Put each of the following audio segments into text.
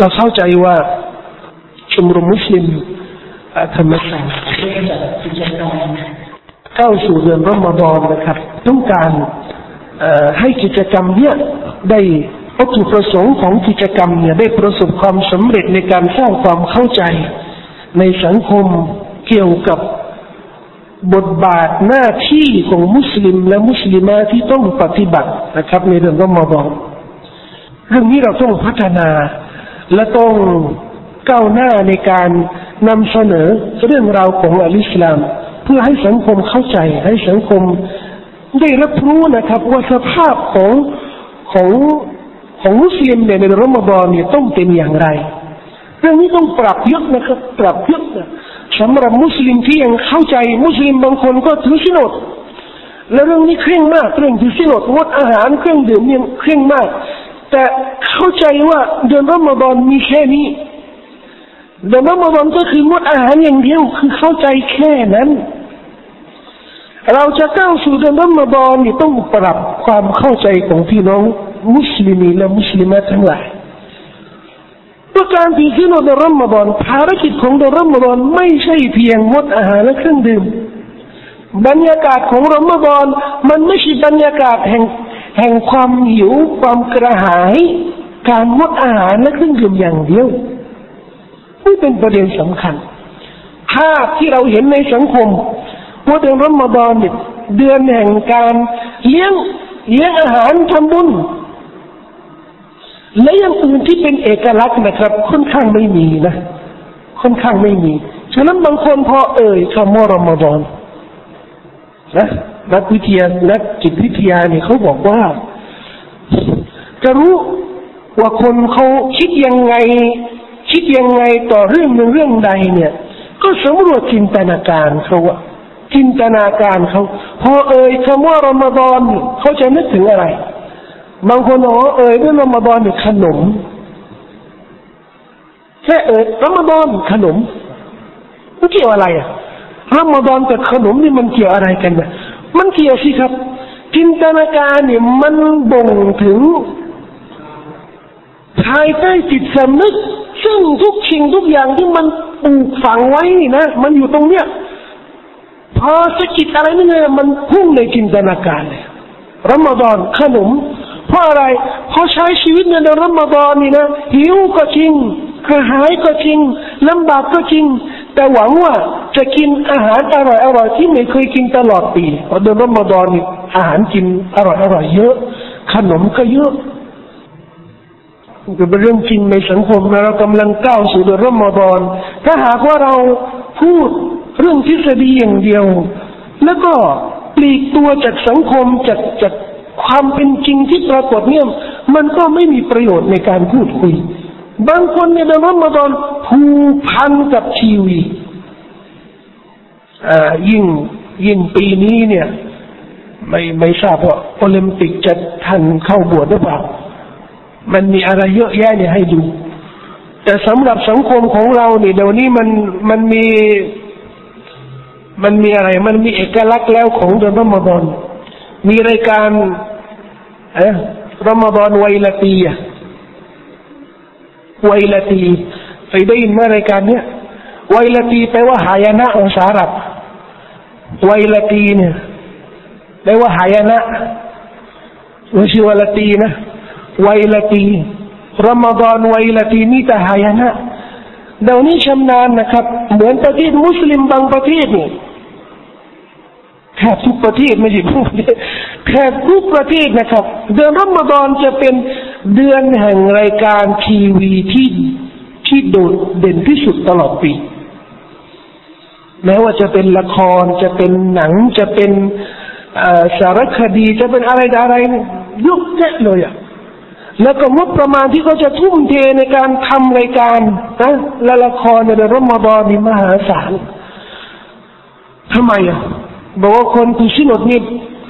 เราเข้าใจว่าชมรมมุสลิมธรรมศาสตร์ได้จัดกิจกรรมเข้าสู่เดือนรอมฎอนนะครับ ต้องการให้กิจกรรมเนี้ยได้วัตถุประสงค์ของกิจกรรมเนี่ยได้ประสบความสำเร็จในการสร้างความเข้าใจ ในสังคมเกี่ยวกับบทบาทหน้าที่ของมุสลิมและมุสลิมาที่ต้องปฏิบัตินะครับ ในเดือนรอมฎอนเรื่องนี้เราต้องพัฒนา และต้องก้าวหน้าในการนำเสนอเรื่องราวของอัลอิสลาม เพื่อให้สังคมเข้าใจ ให้สังคมได้รับรู้นะครับว่าสภาพของของของมุสลิมในรอมฎอนเนี่ยต้องเป็นอย่างไร เรื่องนี้ต้องปรับเยอะนะครับ ปรับเยอะนะสำหรับมุสลิมที่ยังเข้าใจ มุสลิมบางคนก็ถือสินอดและเรื่องนี้เคร่งมากเรื่องถือสินอดงดอาหารเครื่องดื่มเนี่ยเคร่งมาก แต่เข้าใจว่าเดือนรอมฎอนมีแค่นี้เดือนรอมฎอนก็คืองดอาหารอย่างเดียวคือเข้าใจแค่นั้น เราจะก้าวสู่เดือนรอมฎอนนี่ต้องปรับความเข้าใจของพี่น้องมุสลิมีและมุสลิมทั้งหลายประการที่ขึ้นในรอมฎอนภารกิจของเดือนรอมฎอนไม่ใช่เพียงงดอาหารและเครื่องดื่มบรรยากาศของรอมฎอนมันไม่ใช่บรรยากาศแห่ง แห่งความหิวความกระหาย การงดอาหารและเครื่องดื่มอย่างเดียวนี่เป็นประเด็นสำคัญ ภาพที่เราเห็นในสังคมว่าเดือนรอมฎอนเนี่ยเดือนแห่งการเลี้ยงเลี้ยงอาหารทำบุญและอย่างอื่นที่เป็นเอกลักษณ์นะครับ ค่อนข้างไม่มีนะ ค่อนข้างไม่มี ฉะนั้นบางคนพอเอ่ยคำว่ารอมฎอนนะ นักวิทยานักจิตวิทยาเนี่ยเขาบอกว่า จะรู้ว่าคนเขาคิดยังไง คิดยังไงต่อเรื่องหนึ่งเรื่องใดเนี่ย ก็สำรวจจินตนาการเขาว่าจินตนาการเขาพอเอ่ยคำว่ารอมฎอนเขาจะนึกถึงอะไร บางคนอ๋อเอ่ยเรื่องรอมฎอนเนี่ยขนมแค่เอ่ยรอมฎอนขนมมันเกี่ยวอะไรอะรอมฎอนกับขนมนี่มันเกี่ยวอะไรกันเนี่ย มันเกี่ยวสิครับ จินตนาการเนี่ยมันบ่งถึง ภายใต้จิตสำนึก ซึ่งทุกสิ่งทุกอย่างที่มันปลูกฝังไว้นี่นะ มันอยู่ตรงเนี้ยพอสกิดอะไรนี่ไงมันพุ่งในจินตนาการเลยรอมฎอนขนม เพราะอะไรเพราะใช้ชีวิตในเดือนรอมฎอนนี่นะหิวก็จริงกระหายก็จริงลำบากก็จริง แต่หวังว่าจะกินอาหารอร่อยอร่อยที่ไม่เคยกินตลอดปีเพราะเดือนรอมฎอนนี่อาหารกินอร่อยอร่อยเยอะ ขนมก็เยอะเป็นเรื่องจริงในสังคมเรากำลังก้าวสู่เดือนรอมฎอนถ้าหากว่าเราพูดเรื่องทฤษฎีอย่างเดียว แล้วก็ปลีกตัวจากสังคมจากจากความเป็นจริงที่ปรากฏเนี่ย มันก็ไม่มีประโยชน์ในการพูดคุย บางคนเนี่ยเดือนรอมฎอนผูกพันกับทีวีอ่ายิ่งยิ่งปีนี้เนี่ย ไม่ไม่ทราบว่าโอลิมปิกจะทันเข้าบวชหรือเปล่า มันมีอะไรเยอะแยะเนี่ยให้ดู แต่สำหรับสังคมของเราเนี่ยเดี๋ยวนี้มันมันมี มันมีอะไร มันมีเอกลักษณ์แล้วของเดือนรอมฎอนมีรายการเอ๊ะรอมฎอนไวลาตีอะ ไวลาตีไปได้ยินเมื่อรายการเนี้ยไวลาตีแปลว่าหายนะองศารับไวลาตีเนี่ยแปลว่าหายนะไม่ใช่วลาตีนะไวลาตีรอมฎอนไวลาตีนี่แต่หายนะเดี๋ยวนี้ชำนาญนะครับ เหมือนประเทศมุสลิมบางประเทศนี่แทบทุกประเทศไม่ใช่ทุกประเทศแทบทุกประเทศนะครับ เดือนรอมฎอนจะเป็น เดือนแห่งรายการทีวีที่ที่โดดเด่นที่สุดตลอดปีแม้ว่าจะเป็นละครจะเป็นหนังจะเป็นสารคดีจะเป็นอะไรอะไรยุคแยะเลยอะแล้วก็งบประมาณที่เขาจะทุ่มเทในการทำรายการนะและละครในเดือนรอมฎอนนี่มหาศาลทำไมอะบอกว่าคนที่ชินดนี่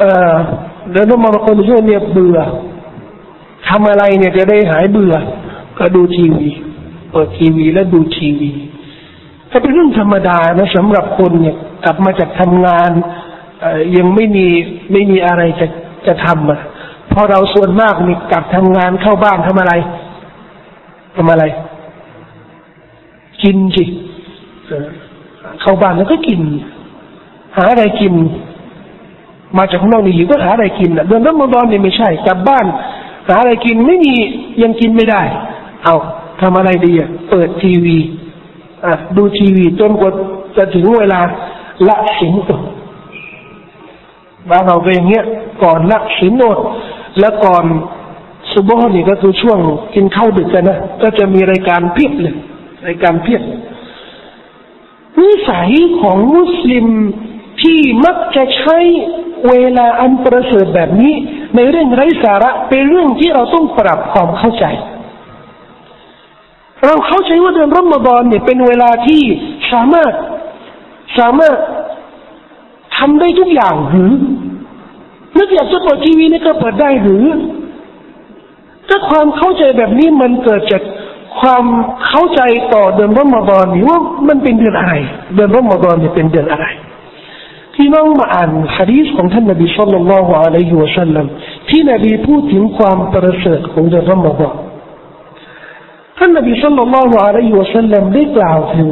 เอ่อเดินมาคนที่เนี่ยเบื่อ ทำอะไรเนี่ยจะได้หายเบื่อ ก็ดูทีวี เปิดทีวีแล้วดูทีวีก็เป็นเรื่องธรรมดานะสำหรับคนเนี่ยกลับมาจากทำงานยังไม่มีไม่มีอะไรจะจะทำอะพอเราส่วนมากนี่กลับทำงานเข้าบ้านทำอะไรทำอะไร กินสิเข้าบ้านแล้วก็กิน หาอะไรกิน มาจากข้างนอกนี่หิวก็หาอะไรกินนะเดือนรอมฎอนเนี่ยไม่ใช่กลับบ้านาอะไรกินไม่มียังกินไม่ได้ เอาทำอะไรดีอะเปิดทีวีอะดูทีวีจนกว่าจะถึงเวลาละสินอดบ้านเราเป็นอย่างเงี้ยก่อนละสินอดแล้วก่อนซุบฮ์นี่ก็คือช่วงกินข้าวดึกกันนะก็จะมีรายการเพียบเลยรายการเพียบนิสัยของมุสลิมที่มักจะใช้เวลาอันประเสริฐแบบนี้ ในเรื่องไร้สาระเป็นเรื่องที่เราต้องปรับความเข้าใจ เราเข้าใจว่าเดือนรอมฎอนเนี่ยเป็นเวลาที่สามารถสามารถทำได้ทุกอย่างหรือนึกอยากจะเปิดทีวีนี่ก็เปิดได้หรือ ถ้าความเข้าใจแบบนี้มันเกิดจากความเข้าใจต่อเดือนรอมฎอนนี่ว่ามันเป็นเดือนอะไร เดือนรอมฎอนเนี่ยเป็นเดือนอะไร ที่น้องมาอ่านฮะดีษของท่านนบีสุลต่านละฮ์อะลัยฮิวะสัลลัมที่นบีพูดถึงความประเสริฐของเดือนรอมฎอนท่านนบีสุลต่านละฮ์อะลัยฮิวะสัลลัมได้กล่าวถึง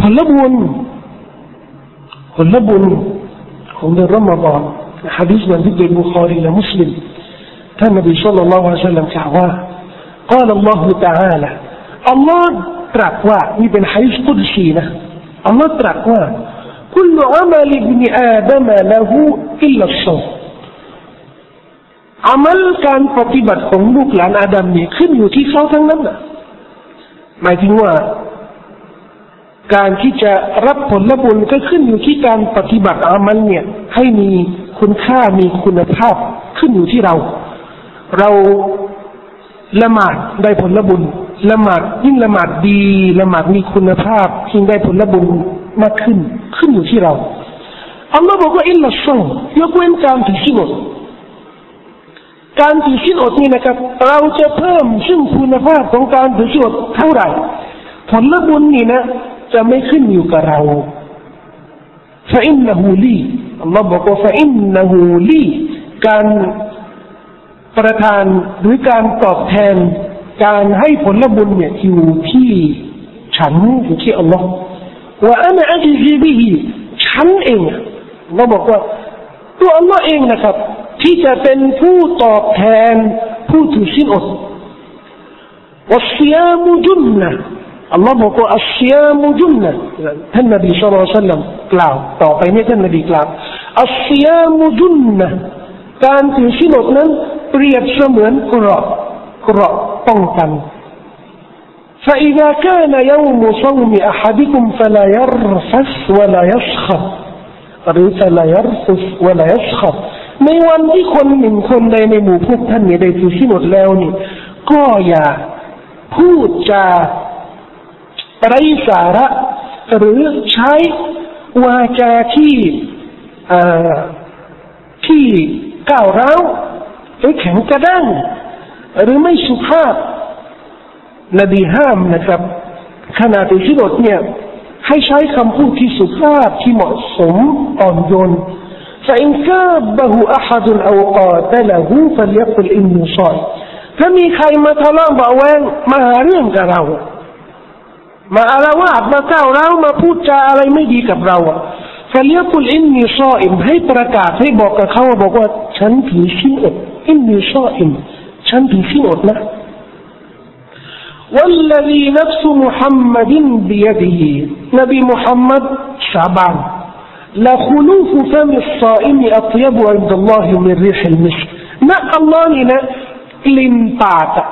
ผลบุญผลบุญของเดือนรอมฎอนฮะดีษมันที่เป็นบุคอรีและมุสลิมท่านนบีสุลต่านละฮ์อะลัยฮิวะสัลลัมกล่าวว่า قال الله تعالى الله ตรัสว่านี่เป็นฮะดีษกุดซีนะ อัลลอฮ์ตรัสว่าคุณอามัลบินอาดัมละหูอิลลัสซออามัลการปฏิบัติของลูกหลานอาดัมเนี่ยขึ้นอยู่ที่เขาทั้งนั้นนะหมายถึงว่า การที่จะรับผลละบุญก็ขึ้นอยู่ที่การปฏิบัติอามัลเนี่ย ให้มีคุณค่ามีคุณภาพขึ้นอยู่ที่เรา เราละหมาดได้ผลละบุญ ละหมาดยิ่งละหมาดดีละหมาดมีคุณภาพยิ่งได้ผลบุญมากขึ้น ขึ้นอยู่ที่เราอัลลอฮ์บอกว่าอิลลัสซอยกเว้นการถือศีลอดการถือศีลอดนี่นะครับ เราจะเพิ่มซึ่งคุณภาพของการถือศีลอดเท่าไหร่ ผลบุญนี่นะ จะไม่ขึ้นอยู่กับเราฟาอินนหูลีอัลลอฮ์บอกว่าฟาอินนหูลีการประทานหรือการตอบแทน การให้ผลบุญเนี่ยอยู่ที่ฉันอยู่ที่อัลลอฮ์ว่าอันอัจซีบิฮีฉันเองเราบอกว่าตัวอัลลอฮ์เองนะครับ ที่จะเป็นผู้ตอบแทนผู้ถือศีลอดวัสยามุจุนนะอัลลอฮ์บอกว่าอัสยามุจุนนะท่านนบีสุลต่านกล่าว ต่อไปนี่ยท่านนบีกล่าวอัสยามุจุนนะการถือศีลอดนั้น เปรียบเสมือนกรอบกรอบ ป้องกัน فإذا كان يوم صوم أحدكم فلا يرفث ولا يسخر หรือ فلا يرفث ولا يسخر ในวันที่คนหนึ่งคนใดในหมู่พวกท่านเนี่ยได้ถือที่หมดแล้วนี่ก็อย่าพูดจาไร้สาระ หรือใช้วาจาที่ที่ก้าวร้าวหรือแข็งกระด้าง หรือไม่สุภาพนบีห้ามนะครับขณะที่ชิดดเนี่ยให้ใช้คำพูดที่สุภาพที่เหมาะสมอ่อนโยน فإن كابه أحد أو قاتله فليقل إني صائم ถ้ามีใครมาทะเลาะเบาแวงมาหาเรื่องกับเรา มาอารวาสมาก้าวร้าวมาพูดจาอะไรไม่ดีกับเราอ่ะฟลียกุลอินนีซออิมให้ประกาศให้บอกกับเขาบอกว่าฉันถือชิ้นอดอินนีซออิม ฉันถือชิ้นอดนะ والذي نفس محمد بيده نبي محمد شعبان لخلوف فم الصائم أطيب عند الله من ريح المسك นะอัลลอฮ์นี่นะกลิ่นปากอะ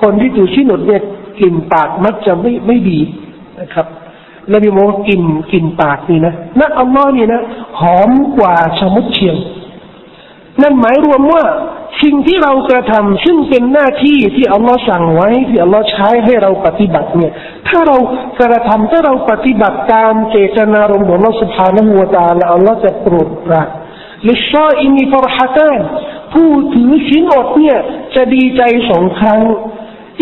คนที่ถือชิ้นอดเนี่ยกลิ่นปากมักจะไม่ไม่ดีนะครับนบีบอกว่ากลิ่นกลิ่นปากนี่นะนะอัลลอฮ์นี่นะหอมกว่าชมุดเชียง นั่นหมายรวมว่า สิ่งที่เรากระทำซึ่งเป็นหน้าที่ที่อัลลอฮ์สั่งไว้ที่อัลลอฮ์ใช้ให้เราปฏิบัติเนี่ยถ้าเรากระทำถ้าเราปฏิบัติตามเจตนารมณ์ของอัลลอฮ์ سبحانه และ تعالى อัลลอฮ์จะโปรดปรานลิชาอิมีฟรฮัตานผู้ถือชิ้นอดเนี่ยจะดีใจสองครั้ง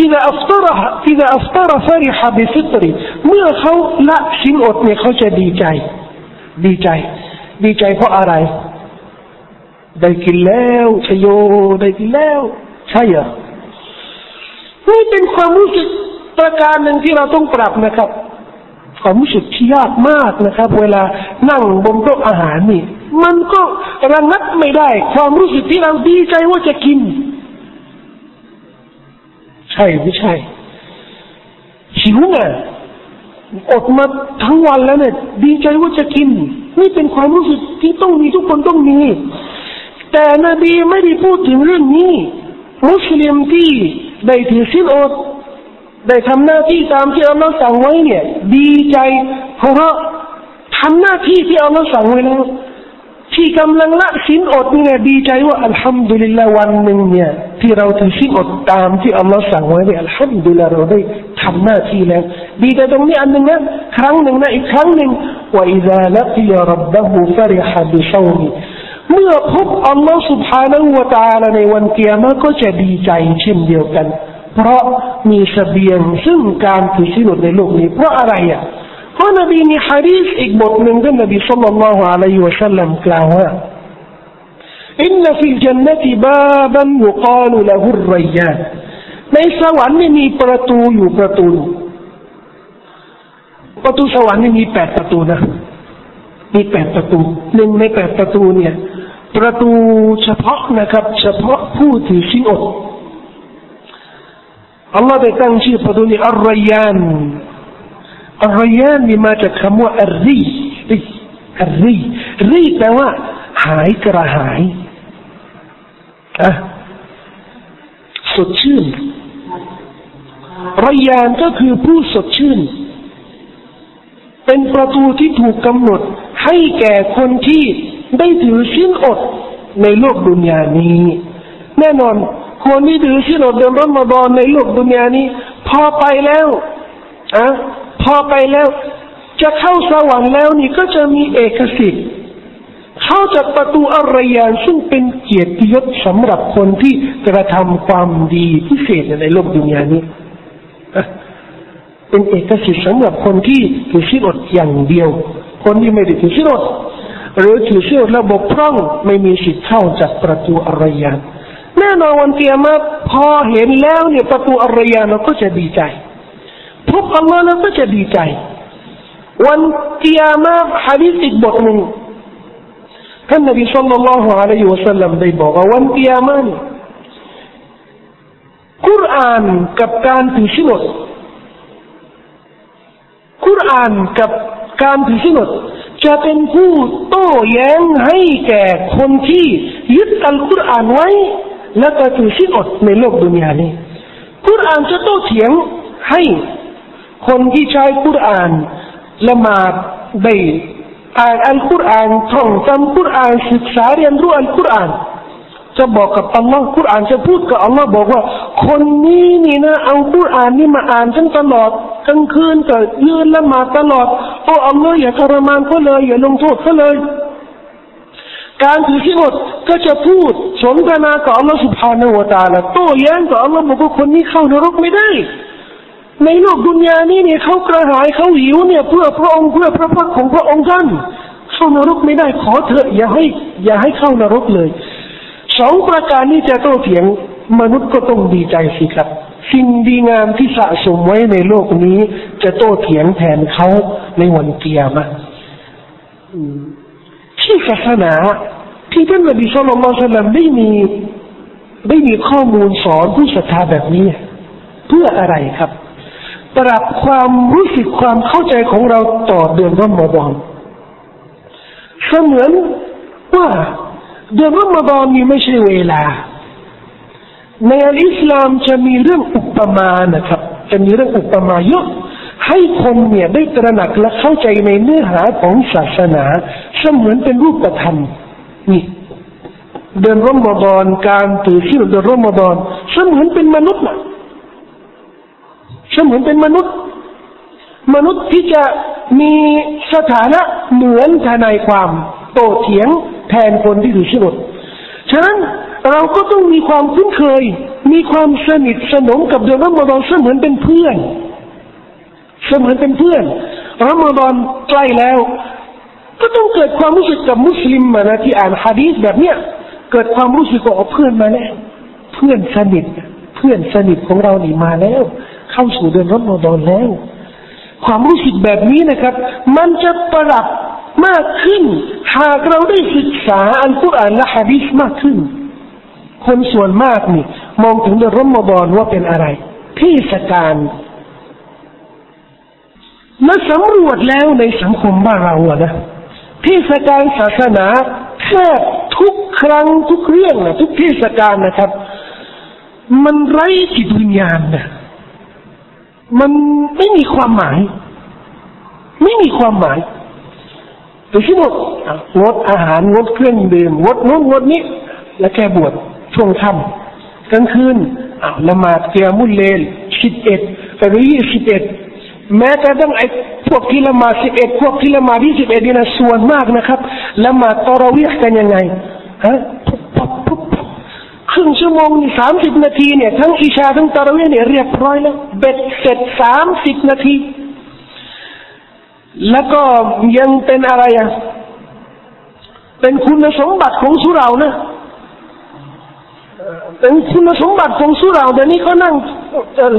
إذا أفطر إذا أفطر فرح بفطره เมื่อเขาละชิ้นอดเนี่ยเขาจะดีใจ ดีใจ ดีใจเพราะอะไร ได้กินแล้วชโยได้กินแล้ว ใช่เหรอนี่เป็นความรู้สึกประการหนึ่งที่เราต้องปรับนะครับ ความรู้สึกที่ยากมากนะครับ เวลานั่งบนโต๊ะอาหารนี่ มันก็ระงับไม่ได้ ความรู้สึกที่เราดีใจว่าจะกิน ใช่ไม่ใช่หิวไงอดมาทั้งวันแล้วเนี่ย ดีใจว่าจะกิน นี่เป็นความรู้สึกที่ต้องมีทุกคนต้องมี แต่นบีไม่ได้พูดถึงเรื่องนี้ มุสลิมที่ได้ถือศีลอดได้ทำหน้าที่ตามที่อัลลอฮ์สั่งไว้เนี่ย ดีใจเพราะทำหน้าที่ที่อัลลอฮ์สั่งไว้แล้วที่กำลังละสินอดเนี่ยดีใจว่าอัลฮัมดุลิลลาวันหนึ่งเนี่ย ที่เราถือสินอดตามที่อัลลอฮ์สั่งไว้เนี่ยอัลฮัมดุลิลลาเราได้ทำหน้าที่แล้ว ดีใจตรงนี้อันหนึ่งนะครั้งหนึ่งนะอีกครั้งหนึ่งว่าอิซาลักิยรับบะฮูฟริฮะบิชาวมี เมื่อพบอัลลอฮ์ سبحانه และ تعالى ในวันเกียรติก็จะดีใจเช่นเดียวกัน เพราะมีเสบียงซึ่งการถือสินอดในโลกนี้เพราะอะไรอ่ะเพราะนบีมีฮะดีษอีกบทหนึ่งที่นบีสุลต่านละฮ์อะลัยฮิวะสัลลัมกล่าวว่าอินนฟิลจันนติบาบันยุกาลุละหุรรยานในสวรรค์นี่มีประตูอยู่ประตู ประตูสวรรค์นี่มีแปดประตูนะ มีแปดประตูหนึ่งในแปดประตูเนี่ย ประตูเฉพาะนะครับ เฉพาะผู้ถือศีลอดอัลลอฮ์ได้ตั้งชื่อประตูนี้อัลรยานอัลรยานนี่มาจากคำว่าอัลรีรีอัลรีรีแปลว่า หายกระหายอะสดชื่นรยานก็คือผู้สดชื่น เป็นประตูที่ถูกกำหนดให้แก่คนที่ ได้ถือชิ้นอดในโลกดุนยานี้ แน่นอนคนที่ถือชิ้นอดเดือนรอมฎอนในโลกดุนยานี้ พอไปแล้วอะพอไปแล้ว จะเข้าสวรรค์แล้วนี่ก็จะมีเอกสิทธิ์เข้าจากประตูอารยานซึ่งเป็นเกียรติยศสำหรับคนที่กระทำความดีพิเศษในโลกดุนยานี้เป็นเอกสิทธิ์สำหรับคนที่ถือศีลอดอย่างเดียว คนที่ไม่ได้ถือศีลอด หรือถือศีลอระบบพร่องไม่มีสิทธิ์เข้าจากประตูอารยานแน่นอนวันเกียรมาพอเห็นแล้วเนี่ยประตูอารยานเราก็จะดีใจพบอัลลอฮ์แล้วก็จะดีใจ วันเกียรมาฮะดีษอีกบทหนึ่งท่านนบีสุลต่านละฮ์อะลัยฮิวะสัลลัมได้บอกว่าวันเกียรมานี่กุรอานกับการถือศีลอดกุรอานกับการถือศีลอด จะเป็นผู้โต้แย้งให้แก่คนที่ยึดอัลกุรอานไว้ และก็ถือศีลอดในโลกดุนยานี้กุรอานจะโต้เถียงให้คนที่ใช้กุรอานละหมาดได้อ่านอัลกุรอานท่องจำกุรอานศึกษาเรียนรู้อัลกุรอาน จะบอกกับอัลลอฮ์กุรอานจะพูดกับอัลลอฮ์บอกว่า คนนี้นี่นะ เอากุรอานนี่มาอ่านจนตลอดกลางคืนก็ยืนละหมาดตลอดโอ้อัลลอฮ์อย่าทรมานเขาเลยอย่าลงโทษเขาเลย การถือที่อดก็จะพูดสนทนากับอัลลอฮ์สุภาณวตาละโต้แย้งกับอัลลอฮ์บอกว่าคนนี้เข้านรกไม่ได้ ในโลกดุนยานี้เนี่ยเขากระหายเขาหิวเนี่ย เพื่อพระองค์เพื่อพระพักของพระองค์ท่านเข้านรกไม่ได้ขอเถอะอย่าให้ อย่าให้เข้านรกเลย สองประการนี้จะโต้เถียงมนุษย์ก็ต้องดีใจสิครับ สิ่งดีงามที่สะสมไว้ในโลกนี้ จะโต้เถียงแทนเขาในวันเกียรมะที่ศาสนาที่ท่านนบีสุลต่านละได้มีได้มีข้อมูลสอนผู้ศรัทธาแบบนี้ เพื่ออะไรครับ ปรับความรู้สึกความเข้าใจของเราต่อเดือนรอมฎอนเสมือนว่า เดือนรอมฎอนนี้ไม่ใช่เวลา ในอัลอิสลามจะมีเรื่องอุปมานะครับ จะมีเรื่องอุปมาเยอะให้คนเนี่ยได้ตระหนักและเข้าใจในเนื้อหาของศาสนาเสมือนเป็นรูปธรรมนี่เดือนรอมฎอนการถือศีลเดือนรอมฎอนเสมือนเป็นมนุษย์นะเสมือนเป็นมนุษย์ มนุษย์ที่จะมีสถานะเหมือนทนายความโตเถียง แทนคนที่ถือศีลฉะนั้นเราก็ต้องมีความคุ้นเคย มีความสนิทสนมกับเดือนรอมฎอนเสมือนเป็นเพื่อน เสมือนเป็นเพื่อนรอมฎอนใกล้แล้ว ก็ต้องเกิดความรู้สึกกับมุสลิมมานะที่อ่านฮะดีษแบบเนี้ยเกิดความรู้สึกว่าเพื่อนมาแล้ว เพื่อนสนิทเพื่พื่อนสนิทของเรานี่มาแล้ว เข้าสู่เดือนรอมฎอนแล้ว ความรู้สึกแบบนี้นะครับ มันจะประดับ มากขึ้น หากเราได้ศึกษาอัลกุรอานและฮะดีษมากขึ้น คนส่วนมากนี่ มองถึงเดือนรอมฎอนว่าเป็นอะไรเทศกาลและสำรวจแล้วในสังคมบ้านเราอะนะเทศกาลศาสนาแทบทุกครั้งทุกเรื่องนะทุกเทศกาลนะครับ มันไร้จิตวิญญาณนะมันไม่มีความหมาย ไม่มีความหมาย โดยที่หมดงดอาหารงดเครื่องดื่มงดนู้นงดนี้ แล้วแกบวชช่วงค่ำกลางคืนอาละหมาดเกียมุลเลนสิบเอ็ดหรือยี่สิบเอ็ดแม้กระทั่งไอ้พวกที่ละหมาดสิบเอ็ดพวกที่ละหมาดยี่สิบเอ็ดนี่นะส่วนมากนะครับละหมาดตอราวิห์กันยังไงฮะครึ่งชั่วโมงนี่สามสิบนาทีเนี่ยทั้งอิชาทั้งตอราวิห์เนี่ยเรียบร้อยแล้วเบ็ดเสร็จสามสิบนาที แล้วก็ยังเป็นอะไรอะเป็นคุณสมบัติของสุเรานะเป็นคุณสมบัติของสุเราเดี๋ยวนี้เขานั่ง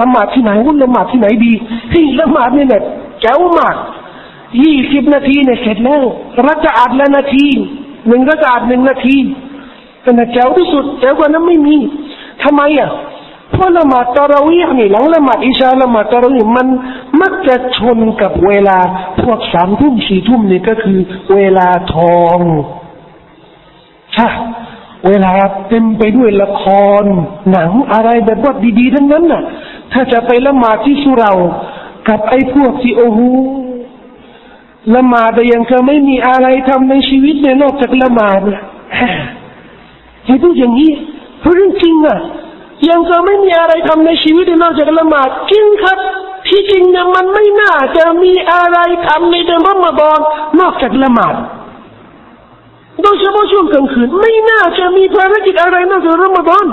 ละหมาดที่ไหนวุ่นละหมาดที่ไหนดีที่ละหมาดนี่เนี่ยแจ๋วมากยี่สิบนาทีเนี่ยเสร็จแล้วรักอาดละนาทีหนึ่งรักอาดหนึ่งนาทีเป็นแจ๋วที่สุดแจ๋วกว่านั้นไม่มีทำไมอะ เพราะละหมาดตะราวีนี่หลังละหมาดอิชาละหมาดตะราวีมันมักจะชนกับเวลาพวกสามทุ่มสี่ทุ่มนี่ก็คือ เวลาทองใช่เวลาเต็มไปด้วยละคร หนังอะไรแบบว่าดีๆทั้งนั้นน่ะ ถ้าจะไปละหมาดที่สุเรากับไอ้พวกที่โอ้โหละหมาดแต่ยังก็ไม่มีอะไรทำในชีวิตเนี่ยนอกจากละหมาดเนี่ยให้พูดอย่างนี้เพราะเรื่องจริงอะ ยังก็ไม่มีอะไรทำในชีวิตนอกจากละหมาดจริงครับ ที่จริงเนี่ยมันไม่น่าจะมีอะไรทำในเดือนรอมฎอนนอกจากละหมาดโดยเฉพาะช่วงกลางคืนไม่น่าจะมีภารกิจอะไรนอกจากรอมฎอน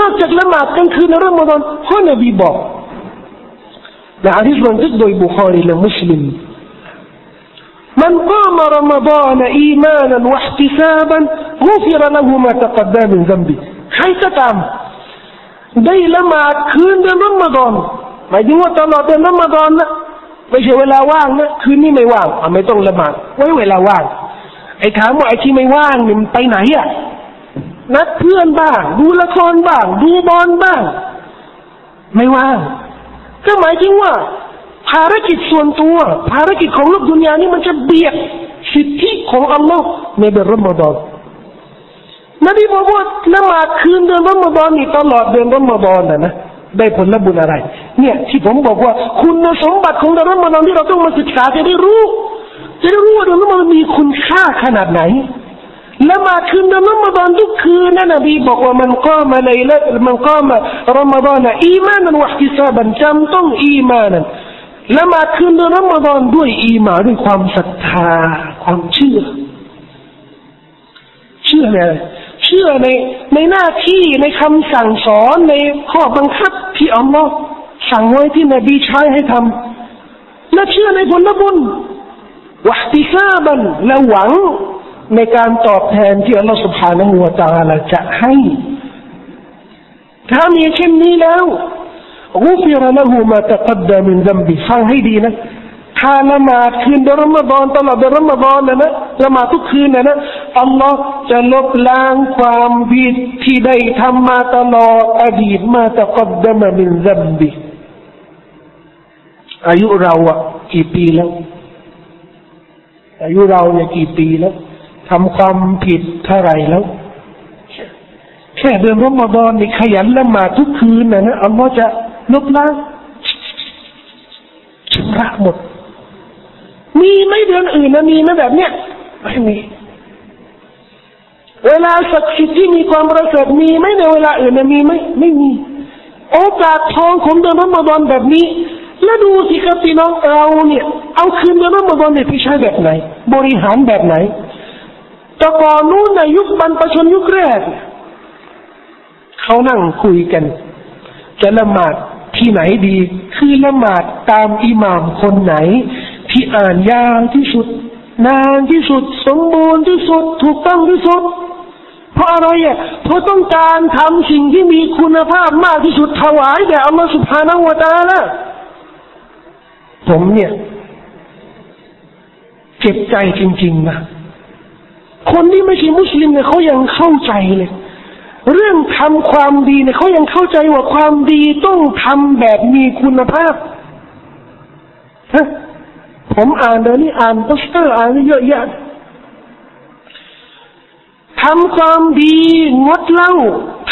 นอกจากละหมาดกลางคืนในรอมฎอนเพราะนบีบอกในอาดิษบันทึกโดยบุคอรีและมุสลิม من قام رمضان إيمانا واحتسابا غفر له ما تقدم من ذنبه ใครก็ตาม ได้ละหมาดคืนเดือนรอมฎอนหมายถึงว่าตลอดเดือนรอมฎอนนะไม่ใช่เวลาว่างนะคืนนี้ไม่ว่างอะไม่ต้องละหมาดไว้เวลาว่าง ไอ้ถามว่าไอ้ที่ไม่ว่างนี่มันไปไหนอะนัดเพื่อนบ้าง ดูละครบ้าง ดูบอลบ้าง ไม่ว่าง ก็หมายถึงว่า ภารกิจส่วนตัว ภารกิจของโลกดุนยานี่มันจะเบียดสิทธิของอัลลอฮ์ในเดือนรอมฎอน นบีบอกว่าละหมาดคืนเดือนรอมฎอนนี่ตลอดเดือนรอมฎอนนะนะได้ผลบุญอะไร เนี่ยที่ผมบอกว่าคุณสมบัติของเดือนรอมฎอนที่เราต้องมาศึกษาจะได้รู้ จะได้รู้ว่าเดือนละมันมีคุณค่าขนาดไหนละหมาดคืนเดือนละมาดอนทุกคืนนะนบีบอกว่ามันก็มาเลยละมันก็มารอมฎอนอีมานันวะฮิซาบันจำต้องอีมานันละหมาดคืนเดือนละมาดอนด้วยอีมาด้วยความศรัทธาความเชื่อ เชื่อในเชื่อในในหน้าที่ในคำสั่งสอนในข้อบังคับที่อัลลอฮ์สั่งไว้ที่นบีใช้ให้ทำและเชื่อในผลบุญวัติซาบันและหวังในการตอบแทนที่อัลลอฮฺ سبحانه และ تعالى จะให้ ถ้ามีเช่นนี้แล้วกุฟิรละหูมาตะกัดดามินดัมบิฟังให้ดีนะ ถ้าละหมาดคืนเดือนรอมฎอนตลอดเดือนรอมฎอนนะนะละหมาดทุกคืนนะนะอัลลอฮ์จะลบล้างความผิดที่ได้ทำมาตลอดอดีตมาตะกัดดามินดัมบิอายุเราอะกี่ปีแล้ว อายุเราเนี่ยกี่ปีแล้วทำความผิดเท่าไรแล้ว แค่เดือนรอมฎอนนี่ขยันละหมาดทุกคืนนะนะอัลลอฮ์จะลบล้างชำระหมด มีไม่เดือนอื่นนะมีไหมแบบเนี้ยไม่มี เวลาศักดิ์สิทธิ์ที่มีความประเสริฐมีไหมในเวลาอื่นนะมีไหมไม่มี โอกาสทองของเดือนรอมฎอนแบบนี้ แล้วดูสิครับพี่น้องเราเนี่ย เอาคืนเดือนรอมฎอนเนี่ยพี่ใช้แบบไหน บริหารแบบไหนแต่ก่อนนู้นในยุคบรรพชนยุคแรกเขานั่งคุยกัน จะละหมาดที่ไหนดี คือละหมาดตามอิหม่ามคนไหน ที่อ่านยาวที่สุด นานที่สุด สมบูรณ์ที่สุด ถูกต้องที่สุด เพราะอะไรอะเพราะต้องการทำสิ่งที่มีคุณภาพมากที่สุดถวายแด่อัลลอฮฺสุบฮานาอูตาละผมเนี่ย เจ็บใจจริง ๆ นะ คนที่ไม่ใช่มุสลิมเนี่ยเขายังเข้าใจเลย เรื่องทำความดีเนี่ยเขายังเข้าใจว่าความดีต้องทำแบบมีคุณภาพฮะ ผมอ่านเดี๋ยวนี้อ่านโปสเตอร์อ่านเยอะแยะทำความดีงดเล้า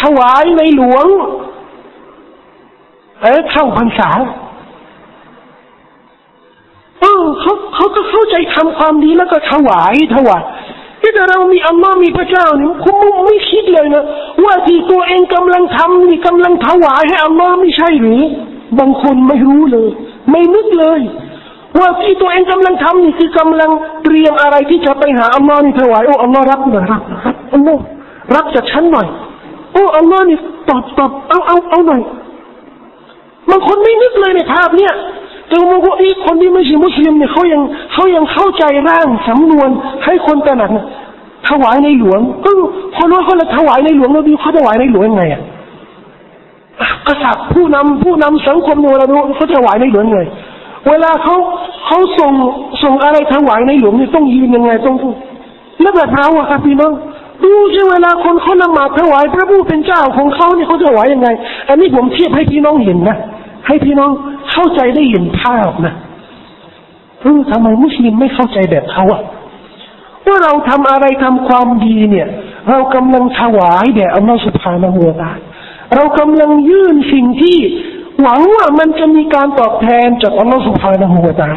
ถวายในหลวง เอ้เข้าพรรษาเออเขาเขาก็เข้าใจทำความดีแล้วก็ถวายถวายที่แต่เรามีอัลลอฮ์มีพระเจ้านี่คุณไม่คิดเลยนะว่าที่ตัวเองกำลังทำนี่กำลังถวายให้อัลลอฮ์ไม่ใช่หรือบางคนไม่รู้เลย ไม่นึกเลย ว่าที่ตัวเองกำลังทำนี่คือกำลังเตรียมอะไรที่จะไปหาอัลลอฮ์นี่ถวายโอ้อัลลอฮ์รับหน่อยรับรับอัลลอฮ์รับจากฉันหน่อย โอ้อัลลอฮ์นี่ตอบตอบเอาเอาเอาหน่อยบางคนไม่นึกเลยในภาพเนี่ยแต่มองว่าไอีคนที่ไม่ใช่มุสลิมเนี่ยเขายังเขายังเข้าใจร่างสำนวนให้คนตระหนักถวายในหลวง ก็คนว่าเขาลยถวายในหลวงแล้วดีเขาถวายในหลวงยังไงอะกษัตริย์ผู้นำผู้นำสังคมเนี่ยเราดูเขาถวายในหลวงยังไง เวลาเขาเขาส่งส่งอะไรถวายในหลวงนี่ต้องยืนยังไงต้องแล้วแบบเราอะครับพี่น้องดูสิเวลาคนเขาละหมาดถวายพระผู้เป็นเจ้าของเขาเนี่ยเขาถวายยังไง อันนี้ผมเทียบให้พี่น้องเห็นนะให้พี่น้องเข้าใจได้เห็นภาพนะเออทำไมมุสลิมไม่เข้าใจแบบเขาอะว่าเราทำอะไรทำความดีเนี่ย เรากำลังถวายแด่อัลลอฮฺสุบฮานาหัวตาเรากำลังยื่นสิ่งที่ หวังว่ามันจะมีการตอบแทนจากอัลลอฮฺสุบฮานาหัวตา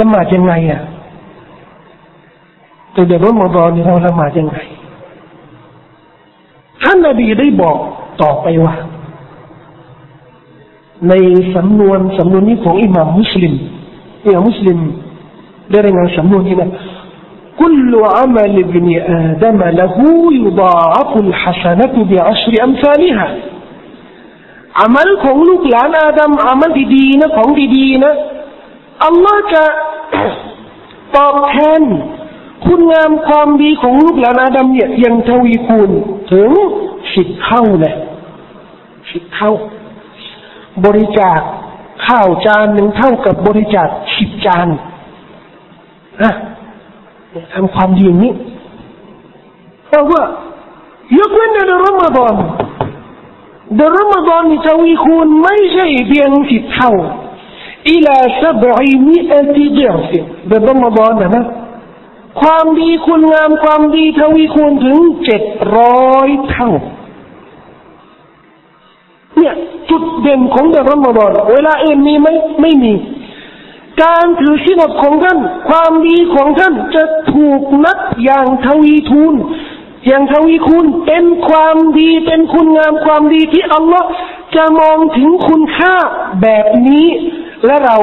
ละหมาดยังไงอะแต่เดี๋ยวรอมฎอนนี่เราละหมาดยังไงท่านนบีได้บอกต่อไปว่าในสำนวนสำนวนนี้ของอิหม่ามมุสลิมอิหม่ามมุสลิมได้รายงานสำนวนนี้นะ كل عمل ابن آدم له يضاعف الحسنة بعشر أمثالها อามัลของลูกหลานอาดัมอามัลดีๆนะของดีๆนะอัลลอฮ์จะตอบแทน คุณงามความดีของลูกหลานอาดัมเนี่ยยังทวีคูณถึงสิบเท่าเลยสิบเท่า บริจาคข้าวจานหนึ่งเท่ากับบริจาคสิบจานนะทำความดีอย่างนี้เพราะว่ายกเว้นในรอมฎอน เดือนรอมฎอนนี่ทวีคูณไม่ใช่เพียงสิบเท่าอิลาสับอีมิอัติเดียวสิเดือนรอมฎอนนะนะความดีคุณงามความดีทวีคูณถึงเจ็ดร้อยเท่า เนี่ยจุดเด่นของเดือนรอมฎอนเวลาอื่นมีไหมไม่มี การถือศีลอดของท่าน ความดีของท่านจะถูกนับอย่างทวีทูน อย่างทวีคูณเป็นความดีเป็นคุณงามความดีที่อัลลอฮ์จะมองถึงคุณค่าแบบนี้ และเรา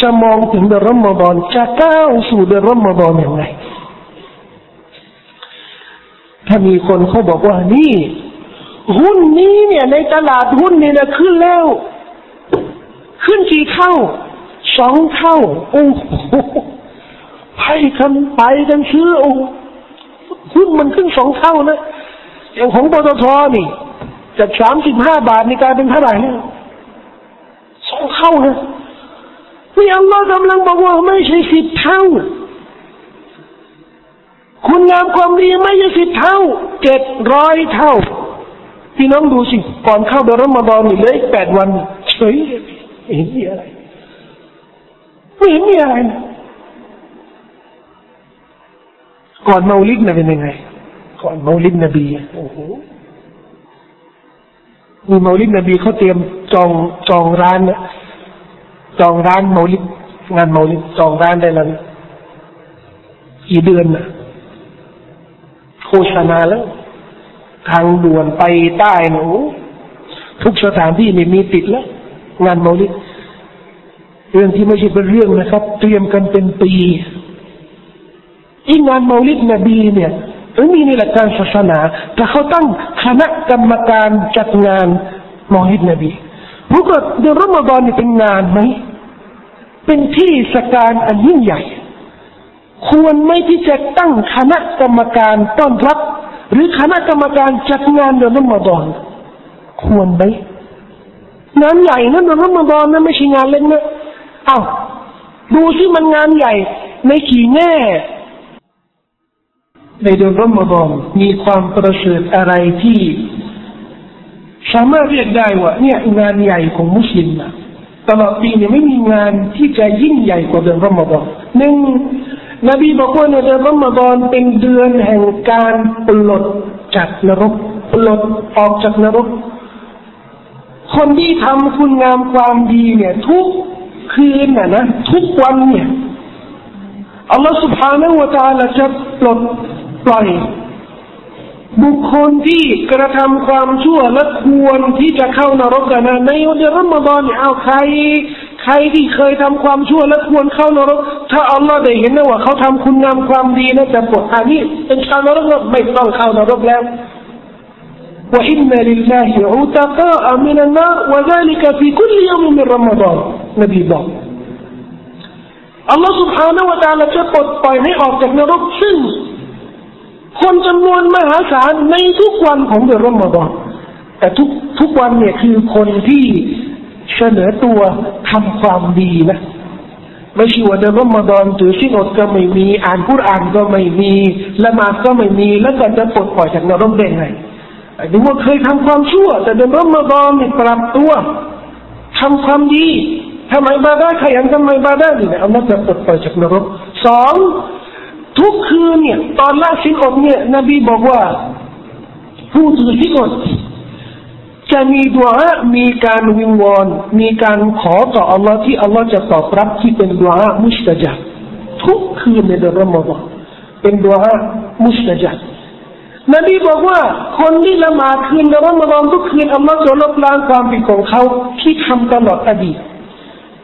จะมองถึงเดือนรอมฎอนจะก้าวสู่เดือนรอมฎอนอย่างไรถ้ามีคนเขาบอกว่านี่ หุ้นนี้เนี่ย ในตลาดหุ้นเนี่ยนะขึ้นแล้ว ขึ้นกี่เท่าสองเท่าโอ้โหไปกันไปกันซื้อโอ้ หุ้นมันขึ้นสองเท่านะอย่างของปตทนี่จากสามสิบห้าบาทนี่กลายเป็นเท่าไหร่เนี่ยสองเท่านะนี่อัลลอฮ์กำลังบอกว่าไม่ใช่สิบเท่า คุณงามความดีไม่ใช่สิบเท่าเจ็ดร้อยเท่า พี่น้องดูสิ ก่อนเข้าเดือนรอมฎอนนี่เหลืออีกแปดวันเฉยไม่เห็นมีอะไรไม่เห็นมีอะไรนะ ก่อนมาลิดนะเป็นยังไงก่อนมาลิดนบีโอ้โหมีมาลิดนบีเขาเตรียมจองจองร้านนะจองร้านมาลิดงานมาลิดจองร้านได้แล้วกี่เดือนนะโฆษณาแล้ว ทางด่วนไปใต้หนูทุกสถานที่นี่มีติดแล้ว งานโมลิดเรื่องที่ไม่ใช่เป็นเรื่องนะครับ เตรียมกันเป็นปี อีงานโมลิดนบีเนี่ยมันมีในหลักการศาสนา แต่เขาตั้งคณะกรรมการจัดงานโมลิดนบีพวกเรเดือนรอมฎอนนี่เป็นงานไหมเป็นที่สการอันยิ่งใหญ่ ควรไหมที่จะตั้งคณะกรรมการต้อนรับ หรือคณะกรรมการจัดงานเดือนรอมฎอนควรไหมงานใหญ่นะเดือนรอมฎอนนะไม่ใช่งานเล็กนะเอา้าดูที่มันงานใหญ่ในกี่แง่ ในเดือนรอมฎอนมีความประเสริฐอะไรที่สามารถเรียกได้ว่าเนี่ยงานใหญ่ของมุสลิมนะตลอดปีเนี่ยไม่มีงานที่จะยิ่งใหญ่กว่าเดือนรอมฎอนหนึ่งนบีบอกว่าในเดือนรอมฎอนเป็นเดือนแห่งการปลดจากนรกปลดออกจากนรก คนที่ทำคุณงามความดีเนี่ย ทุกคืนน่ะนะทุกวันเนี่ยอัลลอฮฺสุบฮานาอูตาละจะปลด ปล่อยบุคคลที่กระทำความชั่วและควรที่จะเข้านรกกันนะในเดือนรอมฎอนเนี่ยเอาใครใครที่เคยทำความชั่วและควรเข้านรก ถ้าอัลลอฮ์ได้เห็นนะว่าเขาทำคุณงามความดีนะจะปลดอันนี้เป็นชาวนรกไม่ต้องเข้านรกแล้ว وإن لله عتقاء من النار وذلك في كل يوم من رمضان นบีบอกอัลลอฮ์ سبحانه และ تعالى จะปลดปล่อยให้ออกจากนรกซึ่ง คนจำนวนมหาศาลในทุกวันของเดือนรอมฎอนแต่ทุกทุกวันเนี่ยคือคนที่เสนอตัวทำความดีนะไม่ใช่ว่าเดือนรอมฎอนถือที่อดก็ไม่มีอ่านกุรอานก็ไม่มีละมาก็ไม่มีแล้วก็จะปลดปล่อยจากนรกได้ไงหรือว่าเคยทำความชั่ว แต่เดือนรอมฎอนเนี่ยปรับตัวทำความดีทำไมบาได้ขยันทำไมบาได้เนี่ยอัลลอฮ์จะปลดปล่อยจากนรกสอง ทุกคืนเนี่ยตอนละสินอดเนี่ยนบีบอกว่าผู้ถือสินอดจะมีดวงมีการวิงวอน มีการขอต่ออัลลอฮ์ที่อัลลอฮ์จะตอบรับที่เป็นดวงมุสตจับทุกคืนในเดือนรอมฎอนเป็นดวงมุสตจับนบีบอกว่าคนที่ละหมาดคืนในรอมฎอนทุกคืนอัลลอฮ์จะลบล้างความผิดของเขาที่ทำตลอดอดีต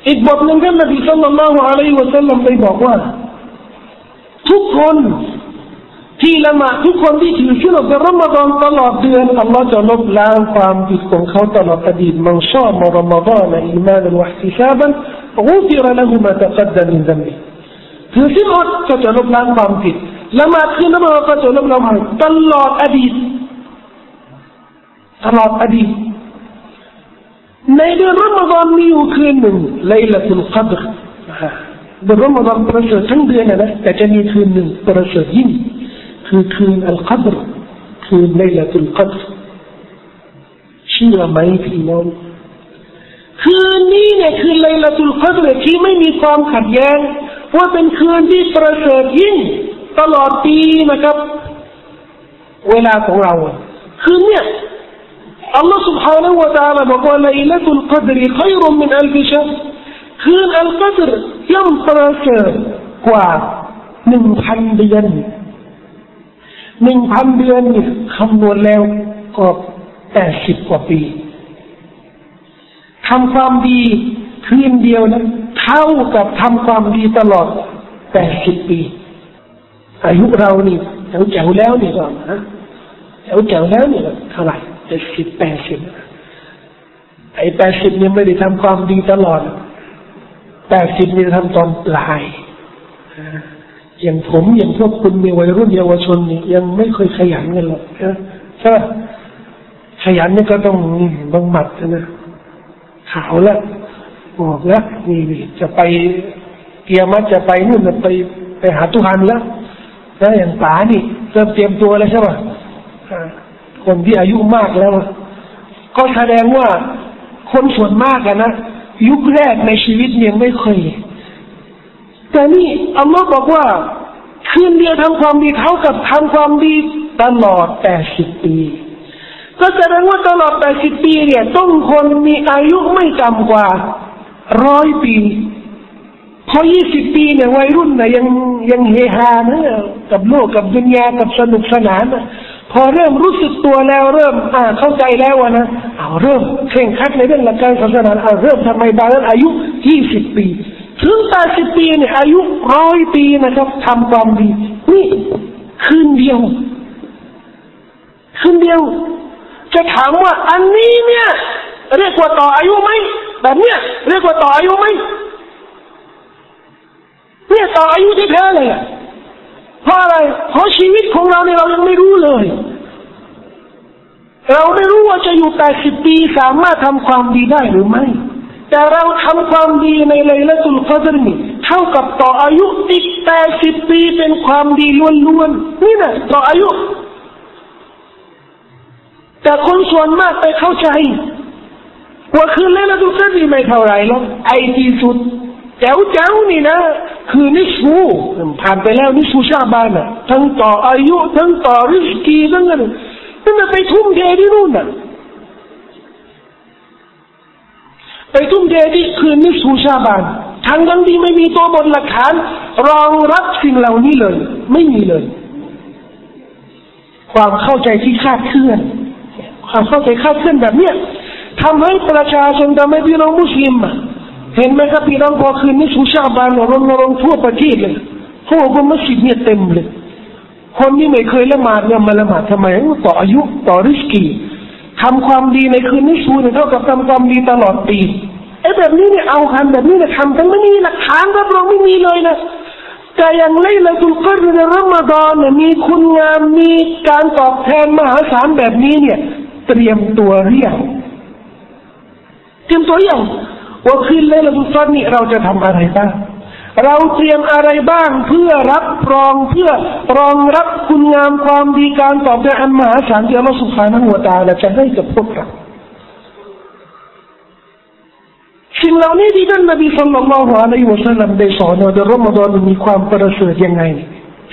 อีกบทหนึ่งท่านนบีสัลลัลลอฮุอะลัยฮิวะสัลลัมได้บอกว่า ทุกคนที่ละหมาดทุกคนที่ถือชุดอัลรมฎอนตลอดเดือนอัลลอฮ์จะลบล้างความผิดของเขาตลอดอดีตมันชอบมรมฎอนอิมานันวะติซาบันกุฟิรละหุมาตะกัดดานินดัมบิถือชิ้นอดก็จะลบล้างความผิดละหมาดคืนละหมาดก็จะลบล้างความตลอดอดีตตลอดอดีตในเดือนรอมฎอนมีอยู่คืนหนึ่งไลลตุลกัดร เดือนรอมฎอนประเสริฐทั้งเดือนนะแต่จะมีคืนหนึ่งประเสริฐยิ่งคือคืนอัลกัดรคืนไลลาตุลกัดรเชื่อไหมพี่น้องคืนนี้เนี่ยคืนไลลาตุลกัดรที่ไม่มีความขัดแย้งว่าเป็นคืนที่ประเสริฐยิ่งตลอดปีนะครับ เวลาของเราคืนเนี่ยอัลลอฮ์ سبحانه และ تعالى บอกว่าไลลาตุลกัดร خير من ألف شهر คืนอัลกัดรย่อมประเสริฐกว่าหนึ่งพันเดือนหนึ่งพันเดือนเนี่ยคำนวณแล้วก็แปดสิบกว่าปีทำความดีคืนเดียวนั้นเท่ากับทำความดีตลอดแปดสิบปี อายุเรานี่แถวแจ๋วแล้วนี่ก่อนนะแถวแจ๋วแล้วนี่เท่าไหร่เจ็ดสิบแปดสิบไอ้แปดสิบเนี่ยไม่ได้ทำความดีตลอด แปดสิบนี่ทำตอนปลายอย่างผมอย่างพวกคุณในวัยรุ่นเยาวชนนี่ยังไม่เคยขยันกันหรอกนะถ้าขยันนี่ก็ต้องบังหมัดนะขาวแล้วบอกแล้วนี่จะไปเกียร์มัดจะไปนู่นไปไปหาตุหันแล้วแล้วอย่างป๋านี่เริ่มเตรียมตัวแล้วใช่ป่ะคนที่อายุมากแล้วก็แสดงว่าคนส่วนมากอะนะ ยุคแรกในชีวิตยังไม่เคย แต่นี่อัลลอฮ์บอกว่า คืนเดียวทำความดีเท่ากับทำความดีตลอดแปดสิบปี ก็แสดงว่าตลอดแปดสิบปีเนี่ยต้องคนมีอายุไม่ต่ำกว่าร้อยปี พอยี่สิบปีเนี่ยวัยรุ่นนะยังยังเฮฮานะกับโลกกับดุนยากับสนุกสนานนะ พอเริ่มรู้สึกตัวแล้วเริ่มอ่านเข้าใจแล้วนะเอาเริ่มเคร่งครัดในเรื่องหลักการศาสนาเอาเริ่มทำไมบางนั้นอายุยี่สิบปี ถึงแปดสิบปีเนี่ยอายุร้อยปีนะครับทำความดีนี่คืนเดียว คืนเดียว จะถามว่าอันนี้เนี่ย เรียกว่าต่ออายุไหมแบบเนี้ยเรียกว่าต่ออายุไหมเนี่ยต่ออายุที่แท้เลย เพราะอะไร เพราะชีวิตของเราเนี่ยเรายังไม่รู้เลย เราไม่รู้ว่าจะอยู่แปดสิบปีสามารถทำความดีได้หรือไม่ แต่เราทำความดีในเลยละตุลกดรนี่เท่ากับต่ออายุอีกแปดสิบปีเป็นความดีล้วนๆนี่นะต่ออายุ แต่คนส่วนมากไปเข้าใจว่าคืนเลยละตุลกดรนี่ไม่เท่าไรหรอกไอที่สุด แจ๋วเจ้านี่นะ คือนิสูผ่านไปแล้วนิสูชาบานอะทั้งต่ออายุ ทั้งต่อริสกีทั้งนั้นนั่นไปทุ่มเทที่นู่นน่ะไปทุ่มเทที่คืนนิสูชาบานทั้งทั้งที่ไม่มีตัวบนหลักฐาน รองรับสิ่งเหล่านี้เลย ไม่มีเลย ความเข้าใจที่คาดเคลื่อน ความเข้าใจคาดเคลื่อนแบบเนี้ยทำให้ประชาชนทำให้พี่น้องมุสลิมอะ เห็นไหมครับพี่น้องพอคืนนี้สุชาบานรณรงค์ทั่วประเทศเลยเขาบอกว่ามัสยิดเนี่ยเต็มเลย คนที่ไม่เคยละหมาดเนี่ยมาละหมาดทำไมต่ออายุต่อริสกีทำความดีในคืนนี้ชูเนี่ยเท่ากับทำความดีตลอดปีไอ้แบบนี้เนี่ยเอาคันแบบนี้เนี่ยทำทั้งไม่มีหลักฐานรับรองไม่มีเลยนะแต่อย่างเล่ละตุลกัดในรอมฎอนเนี่ยมีคุณงามมีการตอบแทนมหาศาลแบบนี้เนี่ย เตรียมตัวเรียงเตรียมตัวอย่าง ว่าคืนเลลตุลกัดนี่เราจะทำอะไรบ้างเราเตรียมอะไรบ้างเพื่อรับรองเพื่อรองรับคุณงามความดีการตอบแทนอันมหาศาลที่อัลลอฮฺสุบฮานะฮูวตาลาจะให้กับพวกเราสิ่งเหล่านี้ที่ท่านนบีสุลต่านละฮ์อะลัยฮิวะสัลลัมได้สอนว่าเดือนรอมฎอนมีความประเสริฐยังไง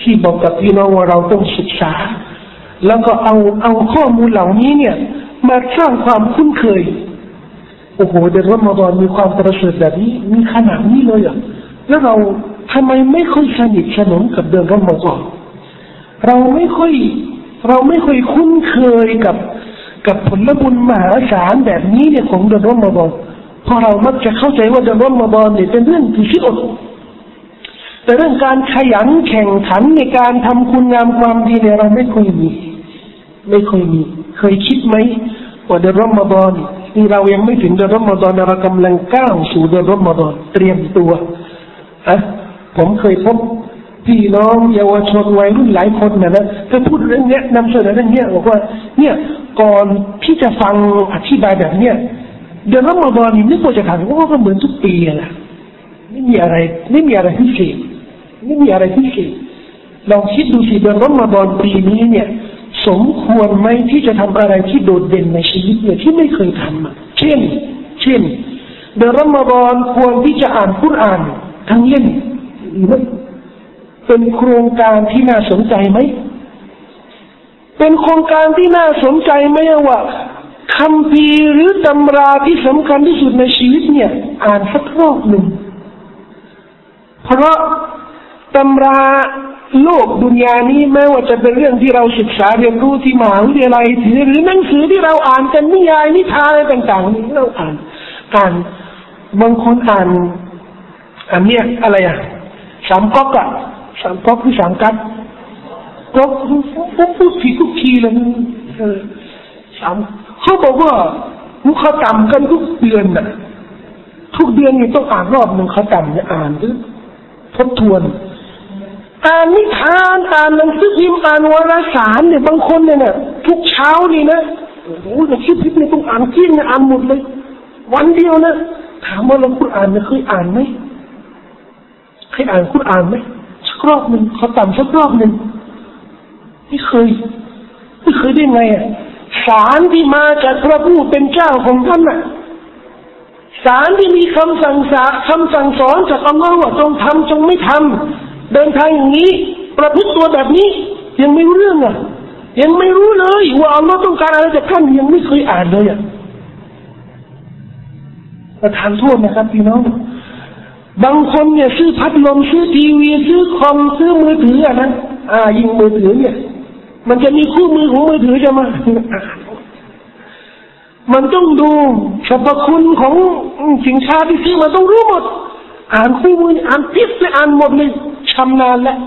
ที่บอกกับพี่น้องว่าเราต้องศึกษา แล้วก็เอาเอาข้อมูลเหล่านี้เนี่ยมาสร้างความคุ้นเคย โอ้โหเดือนรอมฎอนมีความประเสริฐแบบนี้มีขนาดนี้เลยอะแล้วเราทำไมไม่ค่อยสนิทสนมกับเดือนรอมฎอนเราไม่ค่อยเราไม่ค่อยคุ้นเคยกับกับผลบุญมหาศาลแบบนี้เนี่ยของเดือนรอมฎอนเพราะเรามักจะเข้าใจว่าเดือนรอมฎอนเนี่ยเป็นเรื่องที่ชิอดแต่เรื่องการขยันแข่งขันในการทำคุณงามความดีเนี่ยเราไม่เคยมี ไม่เคยมี เคยคิดไหมว่าเดือนรอมฎอนนี่ ที่เรายังไม่ถึงเดือนรอมฎอนเรากำลังก้าวสู่เดือนรอมฎอนเตรียมตัวอะผมเคยพบพี่น้องเยาวชนวัยรุ่นหลายคนนะนะถ้าพูดเรื่องเนี้ยนำเสนอเรื่องเนี้ยบอกว่า เนี่ยก่อนที่จะฟังอธิบายแบบเนี้ยเดือนรอมฎอนนี่นึกว่าจะถามว่าก็เหมือนทุกปีอะนะไม่มีอะไรไม่มีอะไรพิเศษไม่มีอะไรพิเศษลองคิดดูสิเดือนรอมฎอนปีนี้เนี่ย สมควรไหมที่จะทำอะไรที่โดดเด่นในชีวิตเนี่ยที่ไม่เคยทำเช่น เช่นเดือนรอมฎอนควรที่จะอ่านคุรานทั้งเล่มเป็นโครงการที่น่าสนใจไหม เป็นโครงการที่น่าสนใจไหมว่าคำพีหรือตำราที่สำคัญที่สุดในชีวิตเนี่ย อ่านสักรอบหนึ่ง เพราะ ตำราโลกดุนยานี้แม้ว่าจะเป็นเรื่องที่เราศึกษาเรียนรู้ที่มหาวิทยาลัยหรือหนังสือที่เราอ่านกันนิยายนิทานอะไรต่างๆนี่เราอ่านอ่านบางคนอ่านอันเนี้ยอะไรอะสามก๊อกอะสามก๊อกคือสามกัดก๊อกปุ๊บปุ๊บทีทุกทีเลยสามเขาบอกว่ามุขต่ำกันทุกเดือนน่ะทุกเดือนนี่ต้องอ่านรอบหนึ่งเขาต่ำเนี่ยอ่านหรือทบทวน อ่านนิทานอ่านหนังสือพิมพ์อ่านวารสารเนี่ยบางคนเนี่ยนะทุกเช้านี่นะโอ้โหหนังสือพิมพ์เนี่ยต้องอ่านกิ้งนะอ่านหมดเลย วันเดียวนะถามว่าเราคุณอ่านเนี่ยเคยอ่านไหมเคยอ่านคุณอ่านไหมสักรอบหนึ่งเขาต่ำสักรอบหนึ่งไม่เคยไม่เคยได้ไงอะสารที่มาจากพระผู้เป็นเจ้าของท่านน่ะสารที่มีคำสั่งสาคำสั่งสอนจากอัลลอฮ์ว่าจงทำจงไม่ทำ เดินทางอย่างนี้ ประพฤติตัวแบบนี้ ยังไม่รู้เรื่องอะยังไม่รู้เลยว่าอัลลอฮ์ต้องการอะไรจากท่านยังไม่เคยอ่านเลยอะประทานโทษนะครับพี่น้อง บางคนเนี่ยซื้อพัดลมซื้อทีวีซื้อคอมซื้อมือถืออะนะอ่า ยิงมือถือเนี่ย มันจะมีคู่มือของมือถือจะมามันต้องดูสรรพคุณของสินค้าที่ซื้อมาต้องรู้หมด อ่านคู่มืออ่านพิษเลยอ่านหมดเลย ชำนาญแล้ว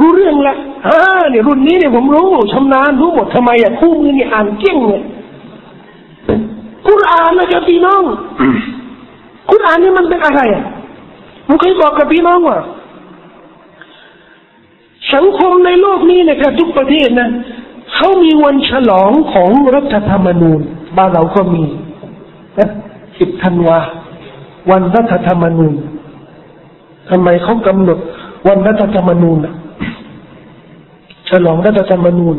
รู้เรื่องแล้วอ่าเนี่ยรุ่นนี้เนี่ยผมรู้ชำนาญรู้หมดทำไมอะคู่มือเนี่ยอ่านเก่งเนี่ยคุณอ่านนะครับพี่น้องคุณอ่านนี่มันเป็นอะไรอะผมเคยบอกกับพี่น้องว่าสังคมในโลกนี้นะครับทุกประเทศนะเขามีวันฉลองของรัฐธรรมนูญบ้านเราก็มีนะสิบธันวาวันรัฐธรรมนูญทำไมเขากำหนด วันรัฐธรรมนูญนะฉลองรัฐธรรมนูญ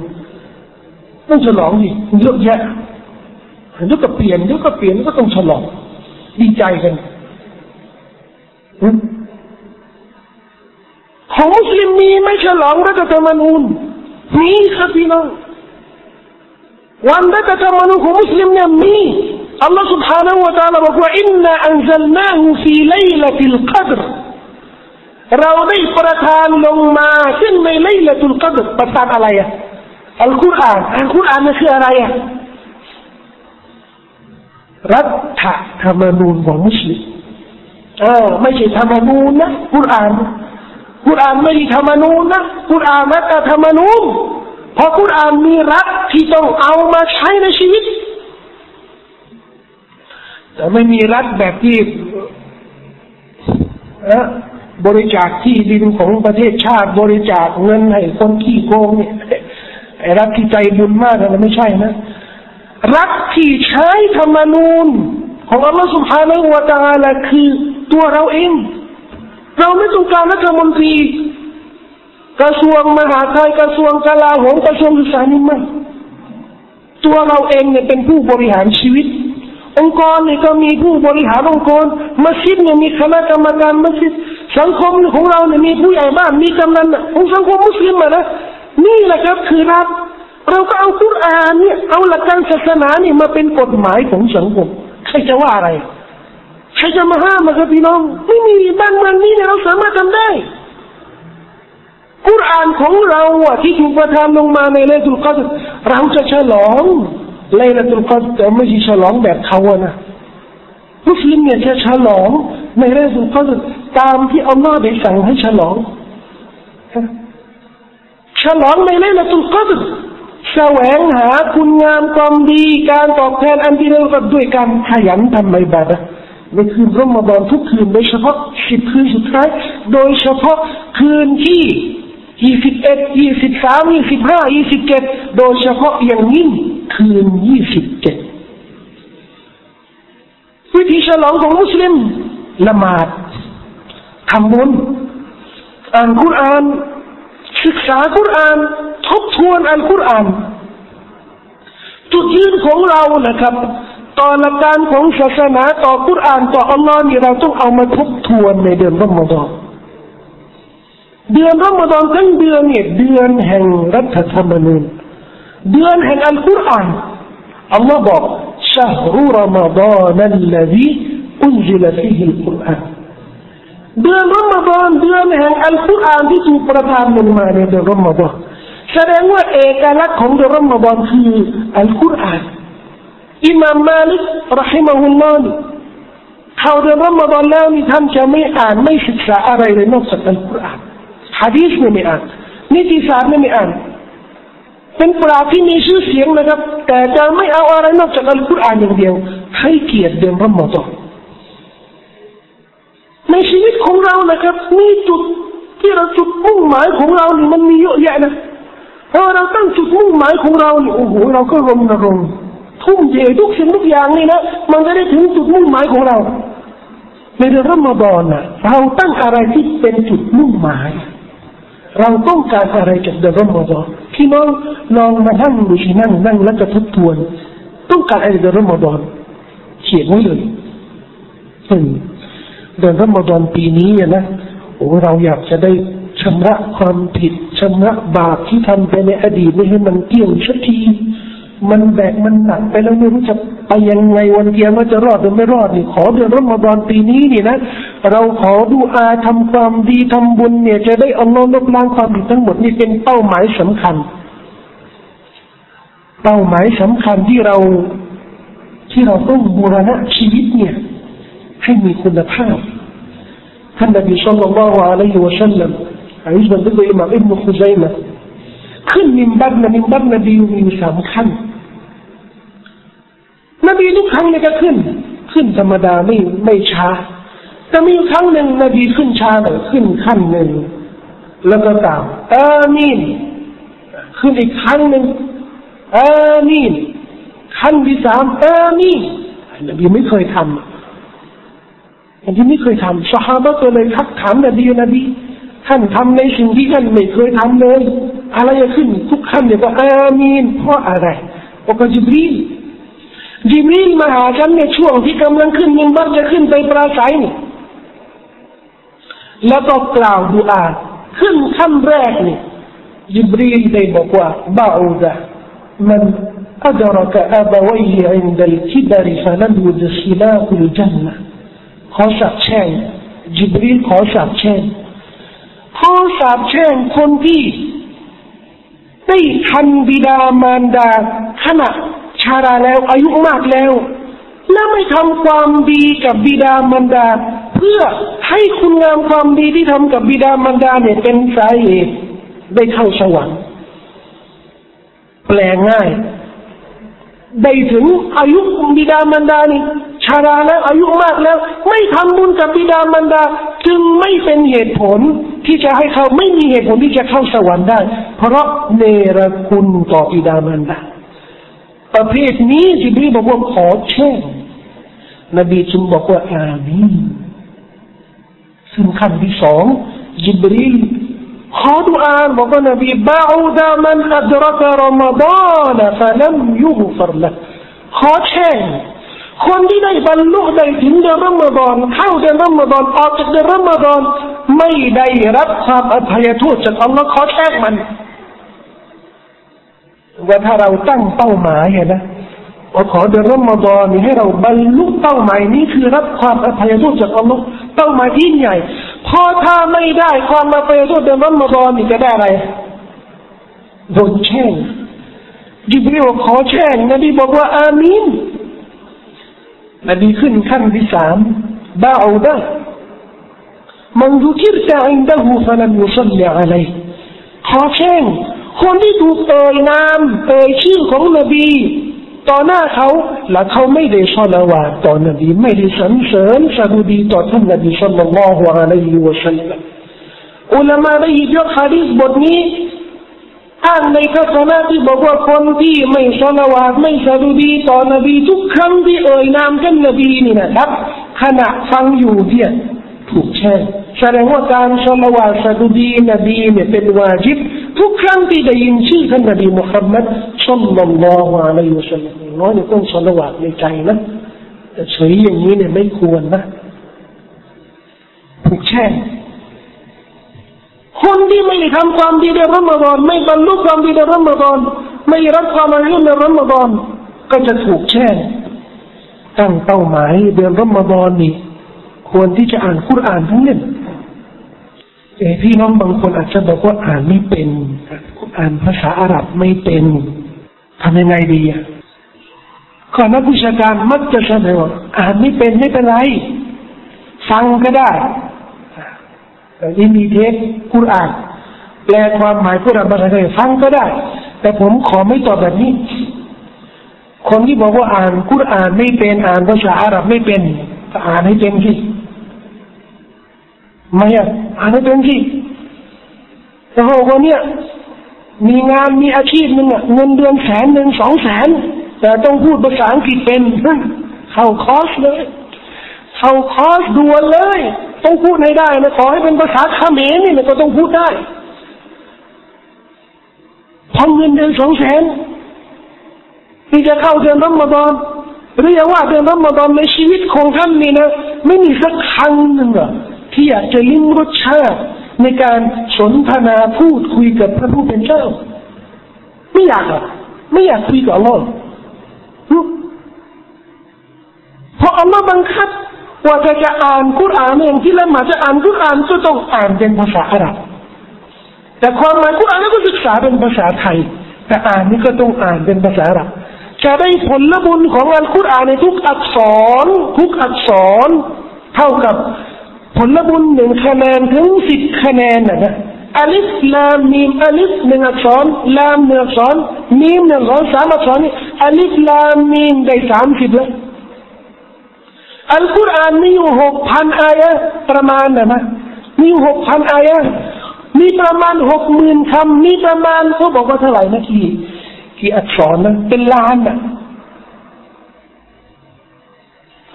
ต้องฉลองดิเยอะแยะเดี๋ยวก็เปลี่ยนเดี๋ยวก็เปลี่ยนก็ต้องฉลองดีใจกันของมุสลิมมีไม่ฉลองรัฐธรรมนูญมีครับพี่น้องวันรัฐธรรมนูญของมุสลิมเนี่ยมีอัลลอฮ์ سبحانه และ تعالى บอก เราได้ประทานลงมาซึ่งในไลลตุลกัดประทานอะไรอะอัลกุรอานอัลกุรอานนั่คืออะไรอะรัฐธรรมนูญของมุสลิมเออไม่ใช่ธรรมนูญนะกุรอานกุรอานไม่ใช่ธรรมนูญนะกุรอานรัฐธรรมนูญเพราะกุรอานมีรัฐที่ต้องเอามาใช้ในชีวิตแต่ไม่มีรัฐแบบที่ บริจาคที่ดินของประเทศชาติ บริจาคเงินให้คนขี้โกงเนี่ยไอ้รัฐที่ใจบุญมากนะไม่ใช่นะ รัฐที่ใช้ธรรมนูญ ของอัลลอฮฺสุบฮานาอูวาตาละคือตัวเราเอง เราไม่ต้องการรัฐมนตรีกระทรวงมหาดไทยกระทรวงกลาโหมกระทรวงศึกษานี่มันตัวเราเองเนี่ยเป็นผู้บริหารชีวิต องค์กรเนี่ยก็มีผู้บริหารองค์กรมัสยิดเนี่ยมีคณะกรรมการมัสยิดสังคมของเราเนี่ยมีผู้ใหญ่บ้านมีกำนันของสังคมมุสลิมนะนี่แหละครับคือรัฐเราก็เอาคุรานเนี่ยเอาหลักการศาสนาเนี่ยมาเป็นกฎหมายของสังคมใครจะว่าอะไรใครจะมาห้ามมาครับพี่น้อง ไม่มีบ้านเมืองนี้เนี่ยเราสามารถทำได้กุรอานของเราอะที่ถูกประทานลงมาในเลตุลกัดเราจะฉลอง เลตุลกัดแต่ไม่ใช่ฉลองแบบเขาอะนะมุสลิมเนี่ยจะฉลองในเลตุลกัดตามที่อัลลอฮ์ได้สั่งให้ฉลองฉลองในเลตุลกัดแสวงหาคุณงามความดีการตอบแทนอันดีเลิศด้วยการขยันทำในบาดในคืนรอมฎอนทุกคืนโดยเฉพาะสิบคืนสุดท้าย โดยเฉพาะคืนที่ยี่สิบเอ็ดยี่สิบสามยี่สิบห้ายี่สิบเจ็ดโดยเฉพาะอย่างยิ่ง คืนยี่สิบเจ็ดวิธีฉลองของมุสลิมละหมาดทำบุญอ่านคุรานศึกษาคุรานทบทวนอัลกุรานจุดยืนของเรานะครับ ต่อหลักการของศาสนาต่อกุรานต่ออัลลอฮ์นี่เราต้องเอามาทบทวนในเดือนรอมฎอนเดือนรอมฎอนทั้งเดือนเนี่ยเดือนแห่งรัฐธรรมนูญ เดือนแห่งอัลกุรอานอัลลอฮ์บอกشهر رمضان الذي أنزل فيه القرآن เดือนรอมฎอนเดือนแห่งอัลกุรอานที่ถูกประทานลงมาในเดือนรอมฎอนแสดงว่าเอกลักษณ์ของเดือนรอมฎอนคืออัลกุรอานอิมามมาลิก رحمه الله เข้าเดือนรอมฎอนแล้วนี่ท่านจะไม่อ่านไม่ศึกษาอะไรเลยนอกจากอัลกุรอานฮะดีษไม่มีอ่านนิติศาสตร์ไม่มีอ่าน เป็นปราที่มีชื่อเสียงนะครับ แต่จะไม่เอาอะไรนอกจากอัลกุรอานอย่างเดียว ให้เกียรติเดือนรอมฎอในชีวิตของเรานะครับมีจุดที่เราจุดมุ่งหมายของเรานี่มันมีเยอะแยะนะพอเราตั้งจุดมุ่งหมายของเราเนี่ยโอ้โหเราก็รณรงค์ทุ่มเททุกสิ่งทุกอย่างนี่นะมันจะได้ถึงจุดมุ่งหมายของเรา ในเดือนรอมฎอนนะเราตั้งอะไรที่เป็นจุดมุ่งหมาย เราต้องการอะไรจากเดือนรอมฎอน พี่น้องลองมานั่งดูที่นั่งนั่งแล้วจะทบทวน ต้องการอะไรเดือนรอมฎอนเขียนไว้เลยหนึ่งเดือนรอมฎอนปีนี้นะโอ้เราอยากจะได้ชำระความผิดชำระบาปที่ทำไปในอดีตไม่ให้มันเกี่ยงชัดที มันแบกมันหนักไปแล้วไม่รู้จะไปยังไงวันเดียวว่าจะรอดหรือไม่รอดนี่ขอเดือนรอมฎอนปีนี้นี่นะเราขอดูอาทำความดีทำบุญเนี่ย จะได้อัลลอฮ์ลบล้างความผิดทั้งหมดนี่เป็นเป้าหมายสำคัญ เป้าหมายสำคัญที่เราที่เราต้องบูรณะชีวิตเนี่ย ให้มีคุณภาพท่านนบีสุลต่านละฮ์อะลัยฮิวะสัลลัมอันนี้มันเป็นอิหม่ามอิบนุขุซัยมะขึ้นมิมบัตนะมิมบัตนบีมีสามขั้น นบีทุกครั้งเนี่ยก็ขึ้น ขึ้นธรรมดาไม่ไม่ช้า แต่มีครั้งหนึ่งนบีขึ้นช้าหน่อยขึ้นขั้นหนึ่งแล้วก็ตามอามีนขึ้นอีกครั้งหนึ่งอามีนขั้นที่สามอามีนนบีไม่เคยทำอันที่ไม่เคยทำสหายก็เลยทักถามนบีนบีท่านทำในสิ่งที่ท่านไม่เคยทำเลย อะไรจะขึ้น ทุกขั้นเนี่ยก็อามีนเพราะอะไรบอกจิบรี จิบรีลมาหาฉันในช่วงที่กำลังขึ้นมินบัรจะขึ้นไปปราศัยนี่แล้วก็กล่าวดูอาขึ้นขั้นแรกนี่จิบรีลได้บอกว่าบาอูดะมัน أدرك أبويه عند الكبر فلم يدخلاه الجنة ขอสาบแช่งจิบรีลขอสาบแช่งขอสาบแช่งคนที่ได้ทันบิดามารดาขณะ ชาราแล้ว อายุมากแล้ว และไม่ทำความดีกับบิดามารดา เพื่อให้คุณงามความดีที่ทำกับบิดามารดาเนี่ยเป็นสาเหตุได้เข้าสวรรค์แปลง่ายได้ถึงอายุบิดามารดานี่ชาราแล้วอายุมากแล้ว ไม่ทำบุญกับบิดามารดา จึงไม่เป็นเหตุผลที่จะให้เขาไม่มีเหตุผลที่จะเข้าสวรรค์ได้ เพราะเนรคุณต่อบิดามารดา ประเภทนี้จิบรีบอกว่าขอแช่งนบีจึงบอกว่าอามีซึ่งคำที่สองจิบรีขอดุอาบอกว่านบีบาอูดามันอัดรักรอมฎานฟะลัมยุกฟรละขอแช่งคนที่ได้บรรลุได้ถึงเดือนรอมฎอนเข้าเดือนรอมฎอนออกจากเดือนรอมฎอนไม่ได้รับความอภัยโทษจากอัลลอฮ์ขอแช่งมัน ว่าถ้าเราตั้งเป้าหมายนะว่าขอเดือนรอมฎอนนี้ให้เราบรรลุเป้าหมายนี้คือรับความอภัยโทษจากอัลลอฮ์เป้าหมายที่ใหญ่พอถ้าไม่ได้ความอภัยโทษเดือนรอมฎอนนี่จะได้อะไรโดนแช่งจิบรีลขอแช่งนบีบอกว่าอามีนนบีขึ้นขั้นที่สามบ้าอูดะมันดูคิรตะอินดะฮูฟลัมยุซัลลิอะลัยขอแช่ง คนที่ถูกเอ่ยนาม เอ่ยชื่อของนบี ต่อหน้าเขาและเขาไม่ได้ชอละวาต่อนบีไม่ได้สรรเสริญสดุดีต่อท่านนบีสัลลัลลอฮุอะลัยฮิวะสัลลัมอุลามาได้ยิบยกฮะดีษบทนี้อ้างในทัศนะที่บอกว่าคนที่ไม่ชอละวาไม่สดุดีต่อนบีทุกครั้งที่เอ่ยนามท่านนบีนี่นะครับ ขณะฟังอยู่เนี่ยถูกแช่งแสดงว่าการชละวาสดุดีนบีเนี่ยเป็นวาจิบ ทุกครั้งที่ได้ยินชื่อท่านนบีมุฮัมมัดสัลลัลลอฮุอะลัยฮิวะสัลลัมน้อยเนี่ยต้องชละวาในใจนะแต่เฉยอย่างนี้เนี่ยไม่ควรนะถูกแช่งคนที่ไม่ทำความดีในรอมฎอนไม่บรรลุความดีในรอมฎอนไม่รับความอายุในรอมฎอนก็จะถูกแช่งตั้งเป้าหมายเดือนรอมฎอนนี่ควรที่จะอ่านคุรานทั้งเล่ม พี่น้องบางคนอาจจะบอกว่าอ่านไม่เป็น อ่านภาษาอาหรับไม่เป็นทำยังไงดีอะก่อนนักวิชาการมักจะเสนอว่าอ่านไม่เป็นไม่เป็นไร ฟังก็ได้แต่ที่มีเทปคุรานแปลความหมายคุรานภาษาไทยฟังก็ได้ แต่ผมขอไม่ตอบแบบนี้ คนที่บอกว่าอ่านคุรานไม่เป็นอ่านภาษาอาหรับไม่เป็นอ่านให้เป็นที่ ไม่อะอ่านให้เป็นที่แต่พวกเนี่ยมีงานมีอาชีพหนึ่งอะเงินเดือนแสนหนึ่งสองแสนแต่ต้องพูดภาษาอังกฤษเป็นเข้าคอร์สเลยเข้าคอร์สด่วนเลย ต้องพูดให้ได้นะขอให้เป็นภาษาเขมรนี่มันก็ต้องพูดได้พอเงินเดือนสองแสนที่จะเข้าเดือนรอมฎอนหรือว่าเดือนรอมฎอนในชีวิตของท่านนี่นะไม่มีสักครั้งหนึ่งอะ ที่อยากจะลิ้มรสชาติในการสนทนาพูดคุยกับพระผู้เป็นเจ้า ไม่อยากอะไม่อยากคุยกับอัลลอฮ์เพราะอัลลอฮ์บังคับว่าจะจะอ่านคุรานเองที่ละหมาจะอ่านคุรานก็ต้องอ่านเป็นภาษาอาหรับแต่ความหมายคุรานก็ศึกษาเป็นภาษาไทย แต่อ่านนี่ก็ต้องอ่านเป็นภาษาอาหรับจะได้ผลบุญของอัลกุรอานในทุกอักษร ทุกอักษร เท่ากับ ผลบุญหนึ่งคะแนนถึงสิบคะแนนนะนะอัลิฟลามมีมอัลิฟหนึ่งอักษรลามหนึ่งอักษรมีมหนึ่งอักษรสามอักษรนี่อัลิฟลามมีมได้สามสิบแล้วอัลกุรอานมีอยู่หกพันอายะประมาณนะนะมีหกพันอายะมีประมาณหกหมื่นคำมีประมาณเขาบอกว่าเท่าไหร่นะกี่กี่อักษรนะเป็นล้านนะ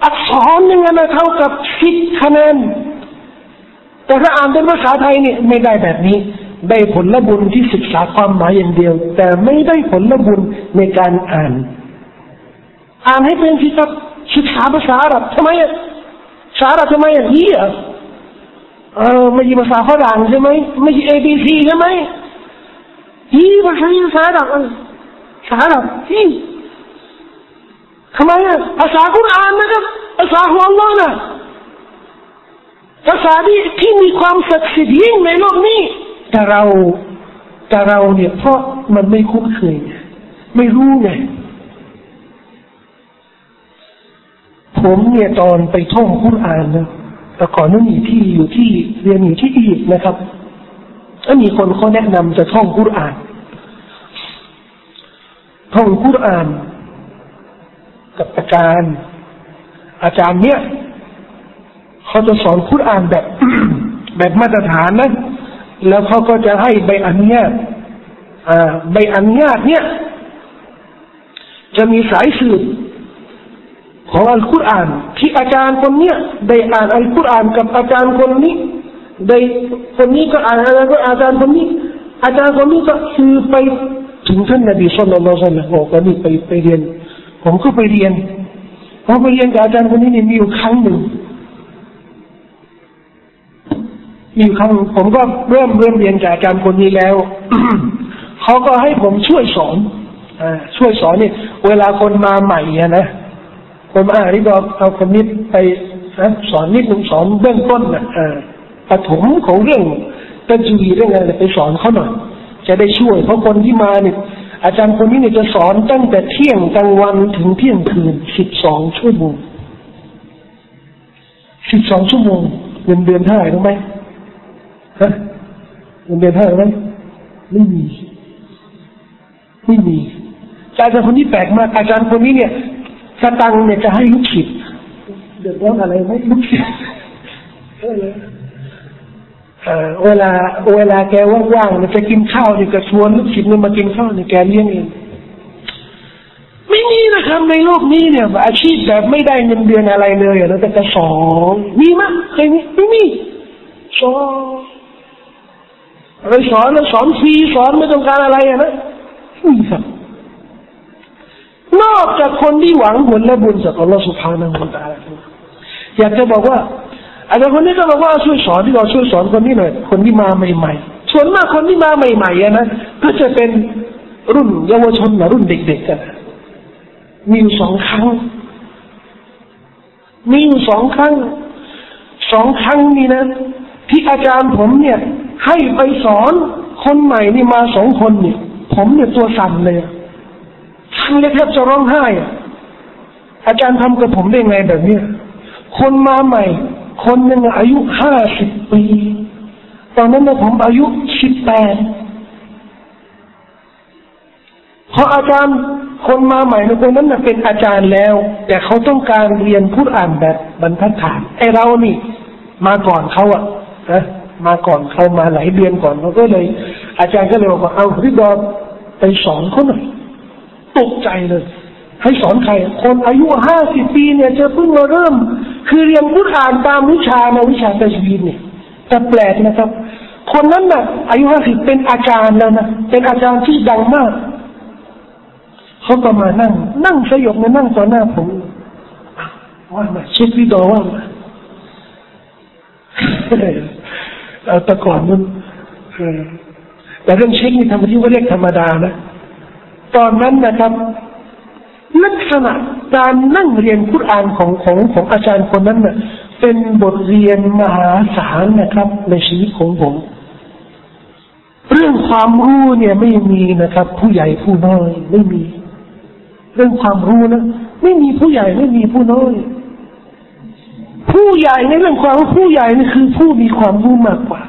อักษรหนึ่งนะเท่ากับสิบคะแนน แต่ถ้าอ่านเป็นภาษาไทยเนี่ยไม่ได้แบบนี้ ได้ผลบุญที่ศึกษาความหมายอย่างเดียว แต่ไม่ได้ผลบุญในการอ่าน อ่านให้เป็นที่ครับศึกษาภาษาอับทำไมอะภาษาอับทำไมอะยี่อะเออไม่ใช่ภาษาฝรั่งใช่ไหมไม่ใช่ A B C ใช่ไหมยี่ภาษาภาษาอาหรับภาษาอาหรับยี่ทำไมอะภาษาคุรานนะครับภาษาของอัลลอฮ์นะ ภาษาที่ที่มีความศักดิ์สิทธิ์ยิ่งในโลกนี้ แต่เราแต่เราเนี่ยเพราะมันไม่คุ้นเคยไม่รู้ไงผมเนี่ยตอนไปท่องคุรานนะแต่ก่อนนั้นอยู่ที่อยู่ที่เรียนอยู่ที่อียิปต์นะครับแล้วมีคนเขาแนะนำจะท่องคุราน ท่องคุราน กับอาจารย์ อาจารย์เนี่ย เขาจะสอนคุรานแบบแบบมาตรฐานนะ แล้วเขาก็จะให้ใบอนุญาตใบอนุญาตเนี่ย จะมีสายสืบของอัลกุรอานที่อาจารย์คนเนี้ยได้อ่านอัลกุรอานกับอาจารย์คนนี้ได้คนนี้ก็อ่านอะไรก็อาจารย์คนนี้ อาจารย์คนนี้ก็คือไปถึงท่านนบีสุลต่านละสัลลับอกว่านี่ไปไปเรียน ผมก็ไปเรียนพอไปเรียนกับอาจารย์คนนี้นี่มีอยู่ครั้งหนึ่ง มีครั้งผมก็เริ่มเริ่มเรียนจากอาจารย์คนนี้แล้วเขาก็ให้ผมช่วยสอนอช่วยสอนนี่เวลาคนมาใหม่นะผมอ่านนี่ก็เอาคนนี้ไปสอนนิดหนึ่งสอนเบื้องต้นนะปฐมของเรื่องตัจีเรื่องอะไรไปสอนเขาหน่อยจะได้ช่วย เพราะคนที่มาเนี่ยอาจารย์คนนี้เนี่ยจะสอนตั้งแต่เที่ยงกลางวันถึงเที่ยงคืนสิบสองชั่วโมงสิบสองชั่วโมงเงินเดือนเท่าไหร่รู้ไหม ฮะเงินเดือนเท่าไหร่ไหมไม่มีไม่มีอาจารย์คนนี้แปลกมากอาจารย์คนนี้เนี่ยสตังเนี่ยจะให้ลูกศิษย์เดือดร้อนอะไรไหมลูกศิษย์เวลาเวลาแกว่างๆเนี่ยจะกินข้าวเนี่ยก็ชวนลูกศิษย์เนี่ยมากินข้าวเนี่ยแกเลี้ยงเองไม่มีนะครับในโลกนี้เนี่ย อาชีพแบบไม่ได้เงินเดือนอะไรเลยนะแต่จะสอนมีมั้ยเคยมีไม่มีสอน อะไรสอนสอนฟรีสอนไม่ต้องการอะไรนะไม่มีครับนอกจากคนที่หวังผลและบุญจากอัลลอฮฺสุบฮานาอัลตาอยากจะบอกว่าอาจารย์คนนี้ก็บอกว่าช่วยสอนที่เราช่วยสอนคนนี้หน่อยคนที่มาใหม่ๆส่วนมากคนที่มาใหม่ๆนะก็จะเป็นรุ่นเยาวชนนะรุ่นเด็กๆกันมีอยู่สองครั้ง มีอยู่สองครั้งสองครั้งนี้นะที่อาจารย์ผมเนี่ย ให้ไปสอนคนใหม่นี่มาสองคนเนี่ย ผมเนี่ยตัวสั่นเลยทั้งเลยแทบจะร้องไห้อาจารย์ทำกับผมได้ไงแบบนี้คนมาใหม่ คนหนึ่งอายุห้าสิบปี ตอนนั้นผมอายุสิบแปดเพราะอาจารย์คนมาใหม่ในคนนั้นเป็นอาจารย์แล้ว แต่เขาต้องการเรียนพูดอ่านแบบบรรทัดฐานไอเรานี่ มาก่อนเขาอะนะ มาก่อนเขามาหลายเดือนก่อนเขาก็เลย อาจารย์ก็เลยบอกว่าเอาพี่ดอมไปสอนเขาหน่อยตกใจเลย ให้สอนใคร คนอายุห้าสิบปีเนี่ยจะเพิ่งมาเริ่ม คือเรียนพุทธานตามวิชาในวิชาตะชีนเนี่ยแต่แปลกนะครับ คนนั้นน่ะ อายุห้าสิบเป็นอาจารย์แล้วนะเป็นอาจารย์ที่ดังมากเขาก็มานั่ง นั่งสยบมานั่งต่อหน้าผมว่ามาเช็ควิดอว่ามา แต่ก่อนมันแต่เรื่องเช็คนี่ทำที่ว่าเรียกธรรมดานะ ตอนนั้นนะครับ ลักษณะการนั่งเรียนคุรานของของของอาจารย์คนนั้นเน่ะ เป็นบทเรียนมหาศาลนะครับ ในชีวิตของผม เรื่องความรู้เนี่ยไม่มีนะครับ ผู้ใหญ่ผู้น้อยไม่มี เรื่องความรู้นะไม่มีผู้ใหญ่ไม่มีผู้น้อย ผู้ใหญ่ในเรื่องความผู้ใหญ่นี่คือผู้มีความรู้มากกว่า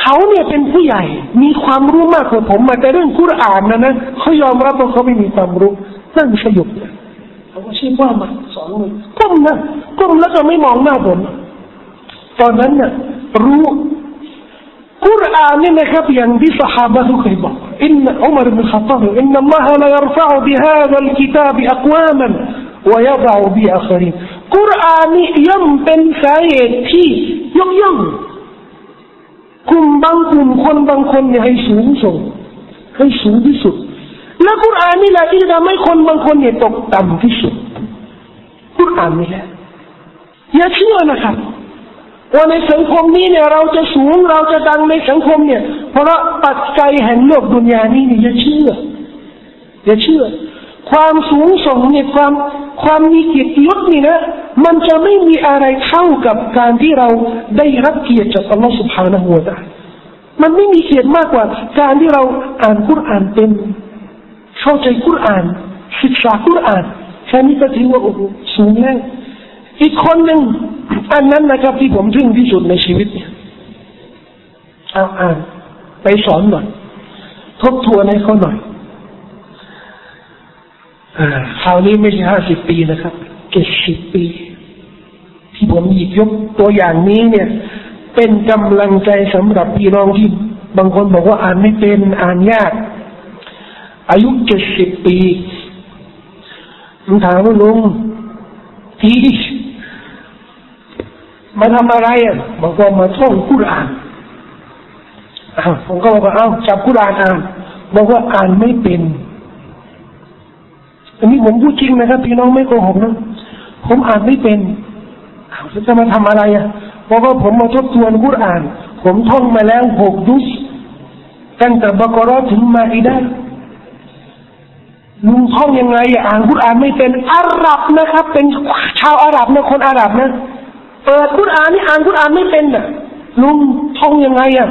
เขาเนี่ยเป็นผู้ใหญ่ มีความรู้มากกว่าผมมาแต่เรื่องคุรานนะนะเขายอมรับว่าเขาไม่มีความรู้นั่งสยุบเขาก็ชี้ว่ามาสอนมือก้มนะก้มแล้วก็ไม่มองหน้าผมตอนนั้นเนี่ยรู้กุรอานนี่นะครับอย่างที่สหายทุกคยบอกอินอุมารบินขัตตาบอินนัลลอฮะลายรฟะบิฮาซัลกิตาบอักวามันวยดาบิอัครี กุรอานนี่ย่อมเป็นสาเหตุที่ยกย่องกลุ่มบางกลุ่มคนบางคนเนี่ยให้สูงส่งให้สูงที่สุด และกุรอานนี่แหละที่ทำให้คนบางคนเนี่ยตกต่ำที่สุดกุรอานนี่แหละอย่าเชื่อนะครับว่าในสังคมนี้เนี่ยเราจะสูงเราจะดังในสังคมเนี่ย เพราะปัจจัยแห่งโลกดุนยานี้นี่ยอย่าเชื่ออย่าเชื่อ ความสูงส่งในความความมีเกียรติยศนี่นะมันจะไม่มีอะไรเท่ากับการที่เราได้รับเกียรติจากอัลลอฮฺสุบฮานะฮูวะตมันไม่มีเกียรติมากกว่า การที่เราอ่านคุรานเป็นเข้าใจคุรานศึกษาคุรานแค่นี้ก็ถือว่าโอ้โหสูงแล้วอีกคนหนึ่งอันนั้นนะครับที่ผมทึ่งที่สุดในชีวิตเนี่ยเอาอ่านไปสอนหน่อย ทบทวนให้เขาหน่อย คราวนี้ไม่ใช่ห้าสิบปีนะครับเจ็ดสิบปี ที่ผมหยิบยกตัวอย่างนี้เนี่ย เป็นกำลังใจสำหรับพี่น้องที่บางคนบอกว่าอ่านไม่เป็นอ่านยาก อายุเจ็ดสิบปีผมถามว่าลุงทีมาทำอะไรอะบอกว่ามาท่องกุรานอ้าวผมก็บอกว่าอ้าวจับกุรานอ่านบอกว่าอ่านไม่เป็น อันนี้ผมพูดจริงนะครับ พี่น้องไม่โกหกนะผมอ่านไม่เป็นจะมาทำอะไรอะบอกว่าผมมาทบทวนกุรอ่าน ผมท่องมาแล้วหกดุสตั้งแต่บกรอถึงมาอิดาลุงท่องยังไงอ่านกุรอ่านไม่เป็นอาหรับนะครับ เป็นชาวอาหรับนะคนอาหรับนะเปิดกุรอ่านนี่อ่านกุรอ่านไม่เป็นน่ะ ลุงท่องยังไงอะ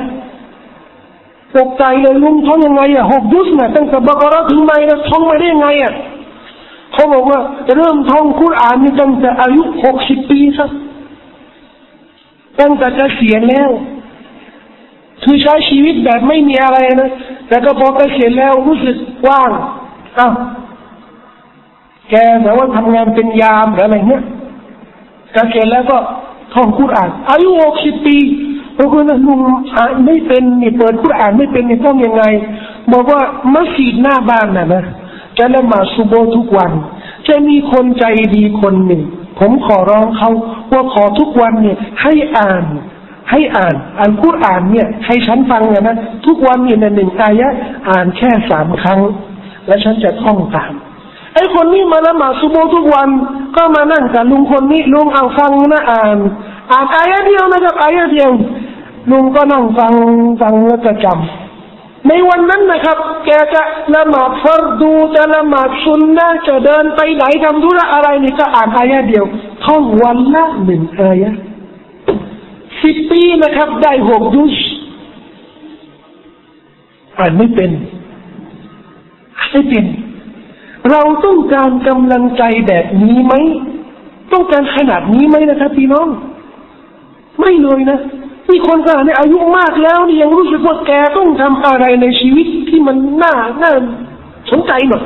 ตกใจเลยลุงท่องยังไงอะหกยุสนะตั้งแต่บกรอถึงไม่นะท่องมาได้ยังไงอะ เขาบอกว่าเริ่มท่องกุรอานนี่ตั้งแต่อายุหกสิบปีครับตั้งแต่จะเสียแล้ว คือใช้ชีวิตแบบไม่มีอะไรนะแต่ก็พอเกษียณแล้วรู้สึกว่างอ้าวแกแต่ว่าทำงานเป็นยามหรืออะไรเงี้ยเกษียณแล้วก็ท่องคุรานอายุหกสิบปีบางคนนะลุงอ่านไม่เป็นนี่เปิดคุรานไม่เป็นนี่ต้องยังไง บอกว่ามัสยิดหน้าบ้านน่ะนะ จะละหมาดซุโบทุกวัน จะมีคนใจดีคนหนึ่ง ผมขอร้องเขาว่าขอทุกวันเนี่ย ให้อ่าน ให้อ่านอ่านคุรานเนี่ย ให้ฉันฟังนะนะ ทุกวันเนี่ยหนึ่งอายะอ่านแค่สามครั้ง และฉันจะท่องตามไอ้คนนี้มาละหมาดซุโบทุกวัน ก็มานั่งกับลุงคนนี้ลุงเอาฟังนะอ่านอ่านอายะเดียวนะครับอายะเดียวลุงก็นั่งฟังฟังแล้วก็จำ ในวันนั้นนะครับ แกจะละหมาดฟัรดูจะละหมาดซุนนะจะเดินไปไหนทำธุระอะไรนี่ก็อ่านอายะเดียวท่องวันละหนึ่งอายะสิบปีนะครับ ได้หกยุสอ่านไม่เป็นไม่เป็น เราต้องการกำลังใจแบบนี้ไหม ต้องการขนาดนี้ไหมนะครับพี่น้อง ไม่เลยนะ มีคนขนาดในอายุมากแล้วนี่ยังรู้สึกว่าแกต้องทำอะไรในชีวิตที่มันน่าน่าสนใจหน่อย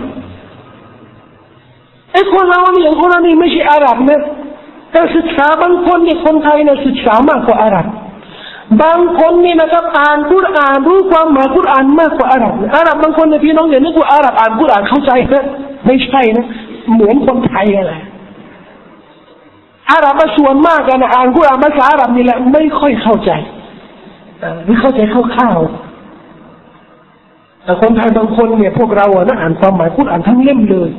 ไอ้คนเราเนี่ยอย่างคนเรานี่ไม่ใช่อาหรับนะแต่ศึกษาบางคนเนี่ยคนไทยเนี่ยศึกษามากกว่าอาหรับบางคนนี่นะครับอ่านกุรอานรู้ความหมายกุรอานมากกว่าอาหรับอาหรับบางคนเนี่ยพี่น้องอย่านึกว่าอาหรับอ่านกุรอานเข้าใจนะไม่ใช่นะเหมือนคนไทยอะไร อาหรับส่วนมากกันอ่านกุรอานภาษาอาหรับนี่แหละไม่ค่อยเข้าใจไม่เข้าใจคร่าวๆแต่คนไทยบางคนเนี่ย พวกเราอะนะอ่านความหมายกุรอานทั้งเล่มเลย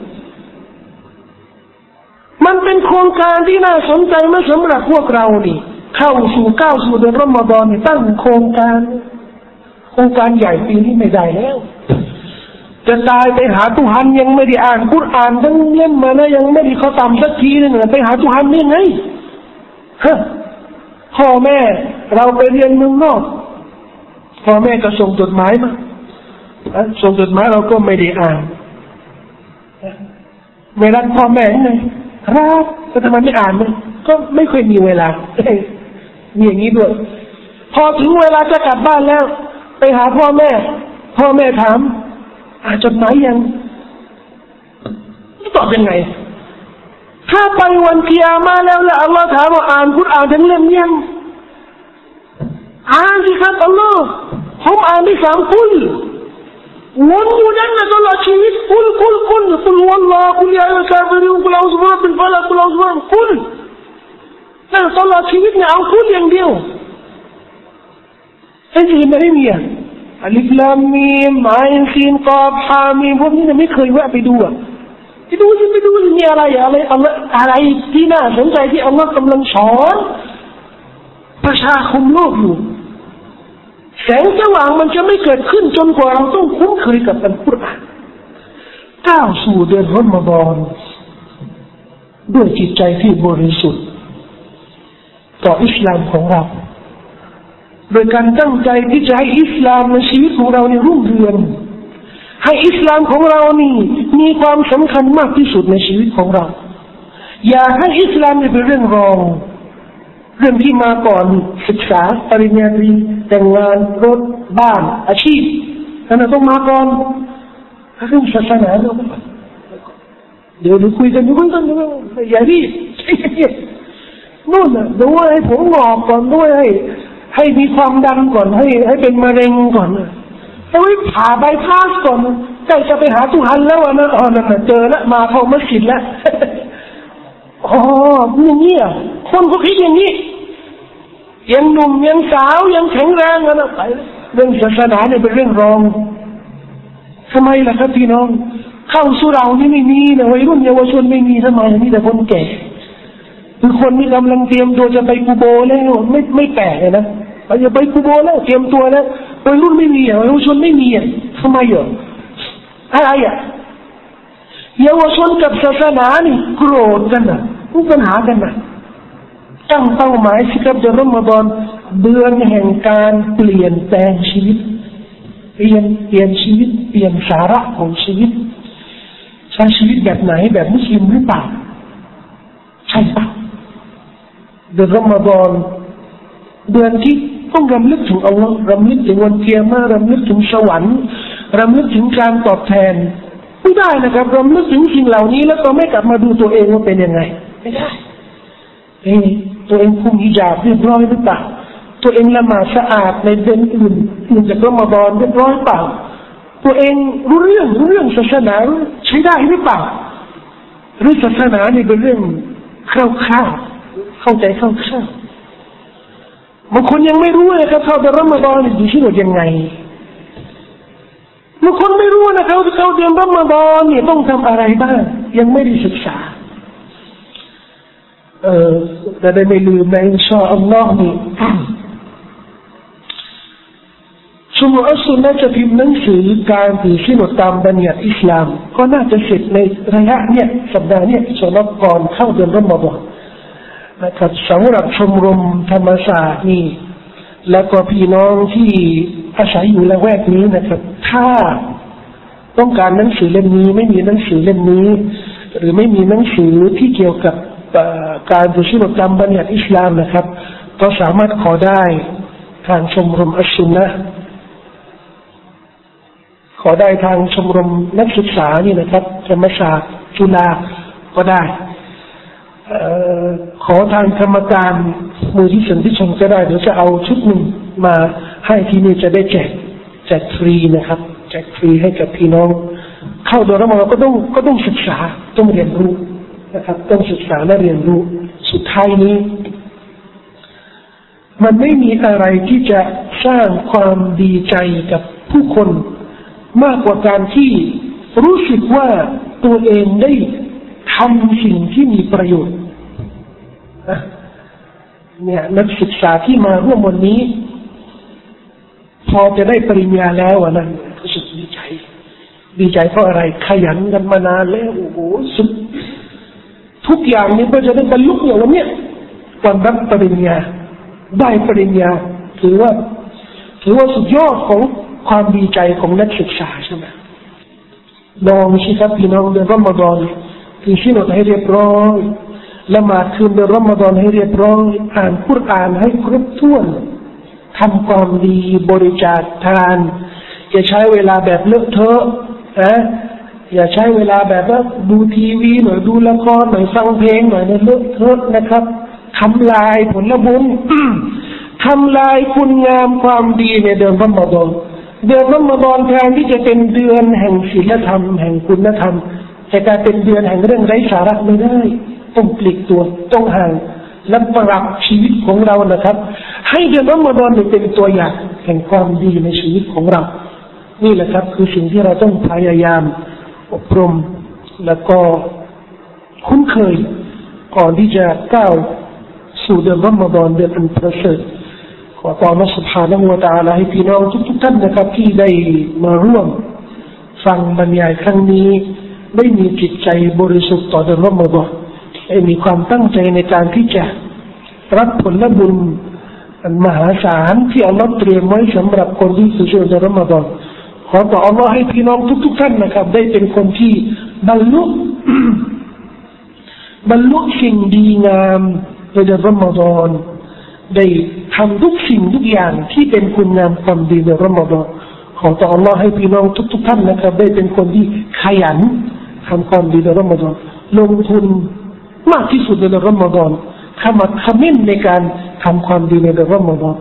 มันเป็นโครงการที่น่าสนใจมาสำหรับพวกเรานี่ เข้าสู่ก้าวสู่เดือนรอมฎอนตั้งโครงการ โครงการใหญ่ปีนี้ไม่ได้แล้ว จะตายไปหาตุหันยังไม่ได้อ่านกุรอานทั้งเล่มมานะยังไม่ได้เขาตำสักทีนึงไปหาตุหันนี่ไงฮะพ่อแม่เราไปเรียนเมืองนอกพ่อแม่ก็ส่งจดหมายมาส่งจดหมายเราก็ไม่ได้อ่านเวลาพ่อแม่ไงครับก็ทำไมไม่อ่านมันก็ไม่เคยมีเวลามีอย่างนี้ด้วยพอถึงเวลาจะกลับบ้านแล้ว ไปหาพ่อแม่ พ่อแม่ถาม อ่านจดหมายยังตอบยังไง ถ้าไปวันเกียร์มาแล้วแล้วอัลลอฮ์ถามว่าอ่านพุทธอ่านทั้งเล่มยังอ่านสิครับอัลลอฮ์ผมอ่านได้สามคุลวนอยู่นั่นนะตลอดชีวิตคุลคุลคุลคุลวัลลอฮ์คุลยาอัลกาฟิรุนคุลเอาซุบฮ์เป็นฟาลาคุลเอาซุบฮ์คุลนั่นตลอดชีวิตเนี่ยเอาคุลอย่างเดียวไอ้ที่ไม่มีอะ อัลิฟลามีมไอน์ซีนกอบฮามีพวกนี้เนี่ไม่เคยแวะไปดูอะไปดูสิไปดูสิมีอะไรอะไรอะไรอะไรที่น่าสนใจที่อัลลอฮ์กำลังสอน ประชาคมโลกอยู่ แสงสว่างมันจะไม่เกิดขึ้นจนกว่าเราต้องคุ้นเคยกับอัลกุรอานก้าวสู่เดือนรอมฎอนด้วยจิตใจที่บริสุทธิ์ ต่ออิสลามของเรา โดยการตั้งใจที่จะให้อิสลามในชีวิตของเราเนี่รุ่งเรืองให้อิสลามของเรานี่มีความสำคัญมากที่สุดในชีวิตของเรา อย่าให้อิสลามเป็นเรื่องรอง เรื่องที่มาก่อนศึกษาปริญญาตรีแต่งงานรถบ้าน อาชีพนั่นต้องมาก่อนเรื่องศาสนาเราเดี๋ยวเราคุยกันดูคุยกันดูอย่ารีบนู่นนะดูให้ผมงอกก่อนด้วยให้ ให้มีความดันก่อน ให้ให้เป็นมะเร็งก่อนเฮ้ยผ่าใบพาสก่อนใกล้จะไปหาตุหันแล้วนะอ๋อนั่นเจอแล้วมาเข้ามัสยิดแล้วอ๋ออย่างนี้อะคนก็คิดอย่างนี้ยังหนุ่มยังสาวยังแข็งแรงนะไปเรื่องศาสนาเนี่ยเป็นเรื่องรองทำไมล่ะครับพี่น้อง เข้าสู่เรานี่ไม่มีนะวัยรุ่นเยาวชนไม่มีทำไมมีแต่คนแก่ คือคนที่กำลังเตรียมตัวจะไปกูโบแล้วไม่ไม่แปลกนะจะไปกูโบแล้วเตรียมตัวแล้ววัยรุ่นไม่มีอะเยชนไม่มีอะทำไมอะอะไรอะเยาวชนกับศาสนานี่โกรธกันนะมีปัญหากันนะตั้งเป้าหมายสิครับเดือนรอมฎอนเดือนแห่งการเปลี่ยนแปลงชีวิต เปลี่ยนเปลี่ยนชีวิต เปลี่ยนสาระของชีวิตใช้ชีวิตแบบไหนแบบมุสลิมหรือเปล่าใช่ปะ เดือนรอมฎอนเดือนที่ต้องรำลึกถึงอัลลอฮ์รำลึกถึงวันเกียร์มารำลึกถึงสวรรค์รำลึกถึงการตอบแทนไม่ได้นะครับรำลึกถึงสิ่งเหล่านี้ แล้วก็ไม่กลับมาดูตัวเองว่าเป็นยังไง ไม่ได้เอ้ตัวเองคุมฮิญาบเรียบร้อยหรือเปล่าตัวเองละหมาดสะอาดในเดือนอื่นอื่นจากรอมฎอนเรียบร้อยเปล่า ตัวเองรู้เรื่องรู้เรื่องศาสนาใช้ได้หรือเปล่าหรือศาสนานี่เป็นเรื่องคร่าวๆ เข้าใจคร่าวๆบางคนยังไม่รู้เลยครับเข้าเดือนรอมฎอนอยู่ที่หนยังไงบางคนไม่รู้นะครับเข้าเดือนรอมฎอนเนี่ยต้องทำอะไรบ้างยังไม่ได้ศึกษา เออแต่ได้ไม่ลืมในอินชาอัลลอฮ์นี่ชมรมอัสุนน่าจะพิมพ์หนังสือการถือศีลอดตามบัญญัติอิสลาม ก็น่าจะเสร็จในระยะเนี้ยสัปดาห์เนี้ยสำหรับก่อนเข้าเดือนรอมฎอน นะครับสำหรับชมรมธรรมศาสตร์นี่แล้วก็พี่น้องที่อาศัยอยู่ละแวกนี้นะครับ ถ้าต้องการหนังสือเล่มนี้ ไม่มีหนังสือเล่มนี้ หรือไม่มีหนังสือที่เกี่ยวกับการดูชีวกรรมบัญญัติอิสลามนะครับ ก็สามารถขอได้ทางชมรมอัสุนนะขอได้ทางชมรมนักศึกษานี่นะครับธรรมศาสตร์จุฬาก็ได้ ขอทางกรรมการมูลที่สันติชนก็ได้เดี๋ยวจะเอาชุดหนึ่งมาให้ที่นี่จะได้แจกแจกฟรีนะครับ แจกฟรีให้กับพี่น้อง เข้าโดยรมเราก็ต้องก็ต้องศึกษาต้องเรียนรู้นะครับ ต้องศึกษาและเรียนรู้สุดท้ายนี้ มันไม่มีอะไรที่จะสร้างความดีใจกับผู้คน มากกว่าการที่รู้สึกว่าตัวเองได้ทำสิ่งที่มีประโยชน์ เนี่ยนักศึกษาที่มาร่วมวันนี้ พอจะได้ปริญญาแล้วนั้นรู้สึกดีใจ ดีใจเพราะอะไรขยันกันมานานแล้วโอ้โหสุดทุกอย่างนี้ก็จะได้บรรลุอย่างวันนี้วันรับปริญญาได้ปริญญา ถือว่า ถือว่าสุดยอดของความดีใจของนักศึกษาใช่ไหมลองชิครับพี่น้องเดือนรอมฎอนคือชินอดให้เรียบร้อย ละหมาดคืนเดือนรอมฎอนให้เรียบร้อยอ่านคุรานให้ครบถ้วนทำความดีบริจาคทาน อย่าใช้เวลาแบบเลอะเทอะนะอย่าใช้เวลาแบบว่าดูทีวีหน่อยดูละครหน่อยฟังเพลงหน่อยในเลอะเทอะนะครับทำลายผลบุญทำลายคุณงามความดีในเดือนรอมฎอนเดือนรอมฎอนแทนที่จะเป็นเดือนแห่งศีลธรรม แห่งคุณธรรมแต่กลายเป็นเดือนแห่งเรื่องไร้สาระไม่ได้ ต้องปลีกตัวต้องห่างและปรับชีวิตของเรานะครับ ให้เดือนรอมฎอนเป็นตัวอย่างแห่งความดีในชีวิตของเรา นี่แหละครับ คือสิ่งที่เราต้องพยายามอบรม แล้วก็คุ้นเคยก่อนที่จะก้าวสู่เดือนรอมฎอนเดือนอันประเสริฐขอต่อมาสุภาพนัวตาลาให้พี่น้องทุกๆท่านนะครับ ที่ได้มาร่วม ฟังบรรยายครั้งนี้ ได้มีจิตใจบริสุทธิ์ต่อเดือนรอมฎอน ได้มีความตั้งใจในการที่จะรับผลบุญอันมหาศาลที่อัลลอฮ์เตรียมไว้สำหรับคนที่สุชนในรอมฎอนขอต่ออัลลอฮ์ให้พี่น้องทุก ๆ ท่านนะครับ ได้เป็นคนที่บรรลุบรรลุสิ่งดีงามในเดือนรอมฎอนได้ทำทุกสิ่งทุกอย่างที่เป็นคุณงามความดีในรอมฎอนขอต่ออัลลอฮ์ให้พี่น้องทุก ๆ ท่านนะครับ ได้เป็นคนที่ขยันทำความดีในรอมฎอนลงทุน มากที่สุดในเดือนรอมฎอนขมักขมิ้นในการทำความดีในเดือนรอมฎอน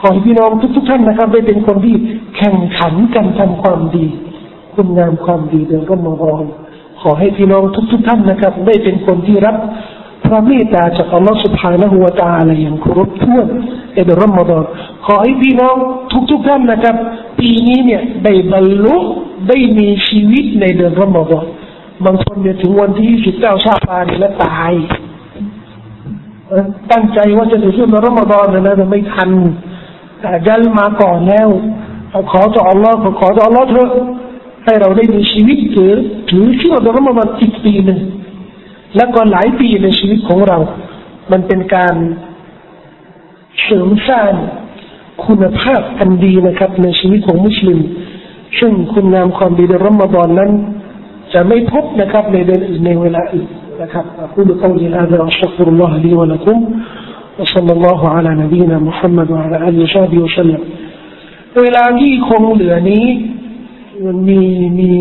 ขอให้พี่น้องทุกๆท่านนะครับ ได้เป็นคนที่แข่งขันกันทำความดี คุณงามความดีเดือนรอมฎอนขอให้พี่น้องทุกๆท่านนะครับ ได้เป็นคนที่รับพระเมตตาจากอัลลอฮฺสุภฮานะฮูวตาอะไรอย่างครบถ้วนในเดือนรอมฎอนขอให้พี่น้องทุกๆท่านนะครับ ปีนี้เนี่ยได้บรรลุได้มีชีวิตในเดือนรอมฎอน บางคนเนี่ยถึงวันที่สิบเก้าชาปานี่แล้วตายตั้งใจว่าจะถึงช่วงรอมฎอนนะแต่ไม่ทันแต่ยัลมาก่อนแล้วขอต่ออัลลอฮ์ขอต่ออัลลอฮ์เถอะให้เราได้มีชีวิตถือถือช่วงรอมฎอนอีกปีหนึ่งแล้วก็หลายปีในชีวิตของเรา มันเป็นการเสริมสร้างคุณภาพอันดีนะครับ ในชีวิตของมุสลิม ซึ่งคุณงามความดีในรอมฎอนนั้น จะไม่พบนะครับในเดือนอื่นในเวลาอื่นนะครับ أقول قولي هذا وأستغفر الله لي ولكم وصلى الله على نبينا محمد وعلى آله وصحبه وسلم เวลาที่คงเหลือนี้มันมีมี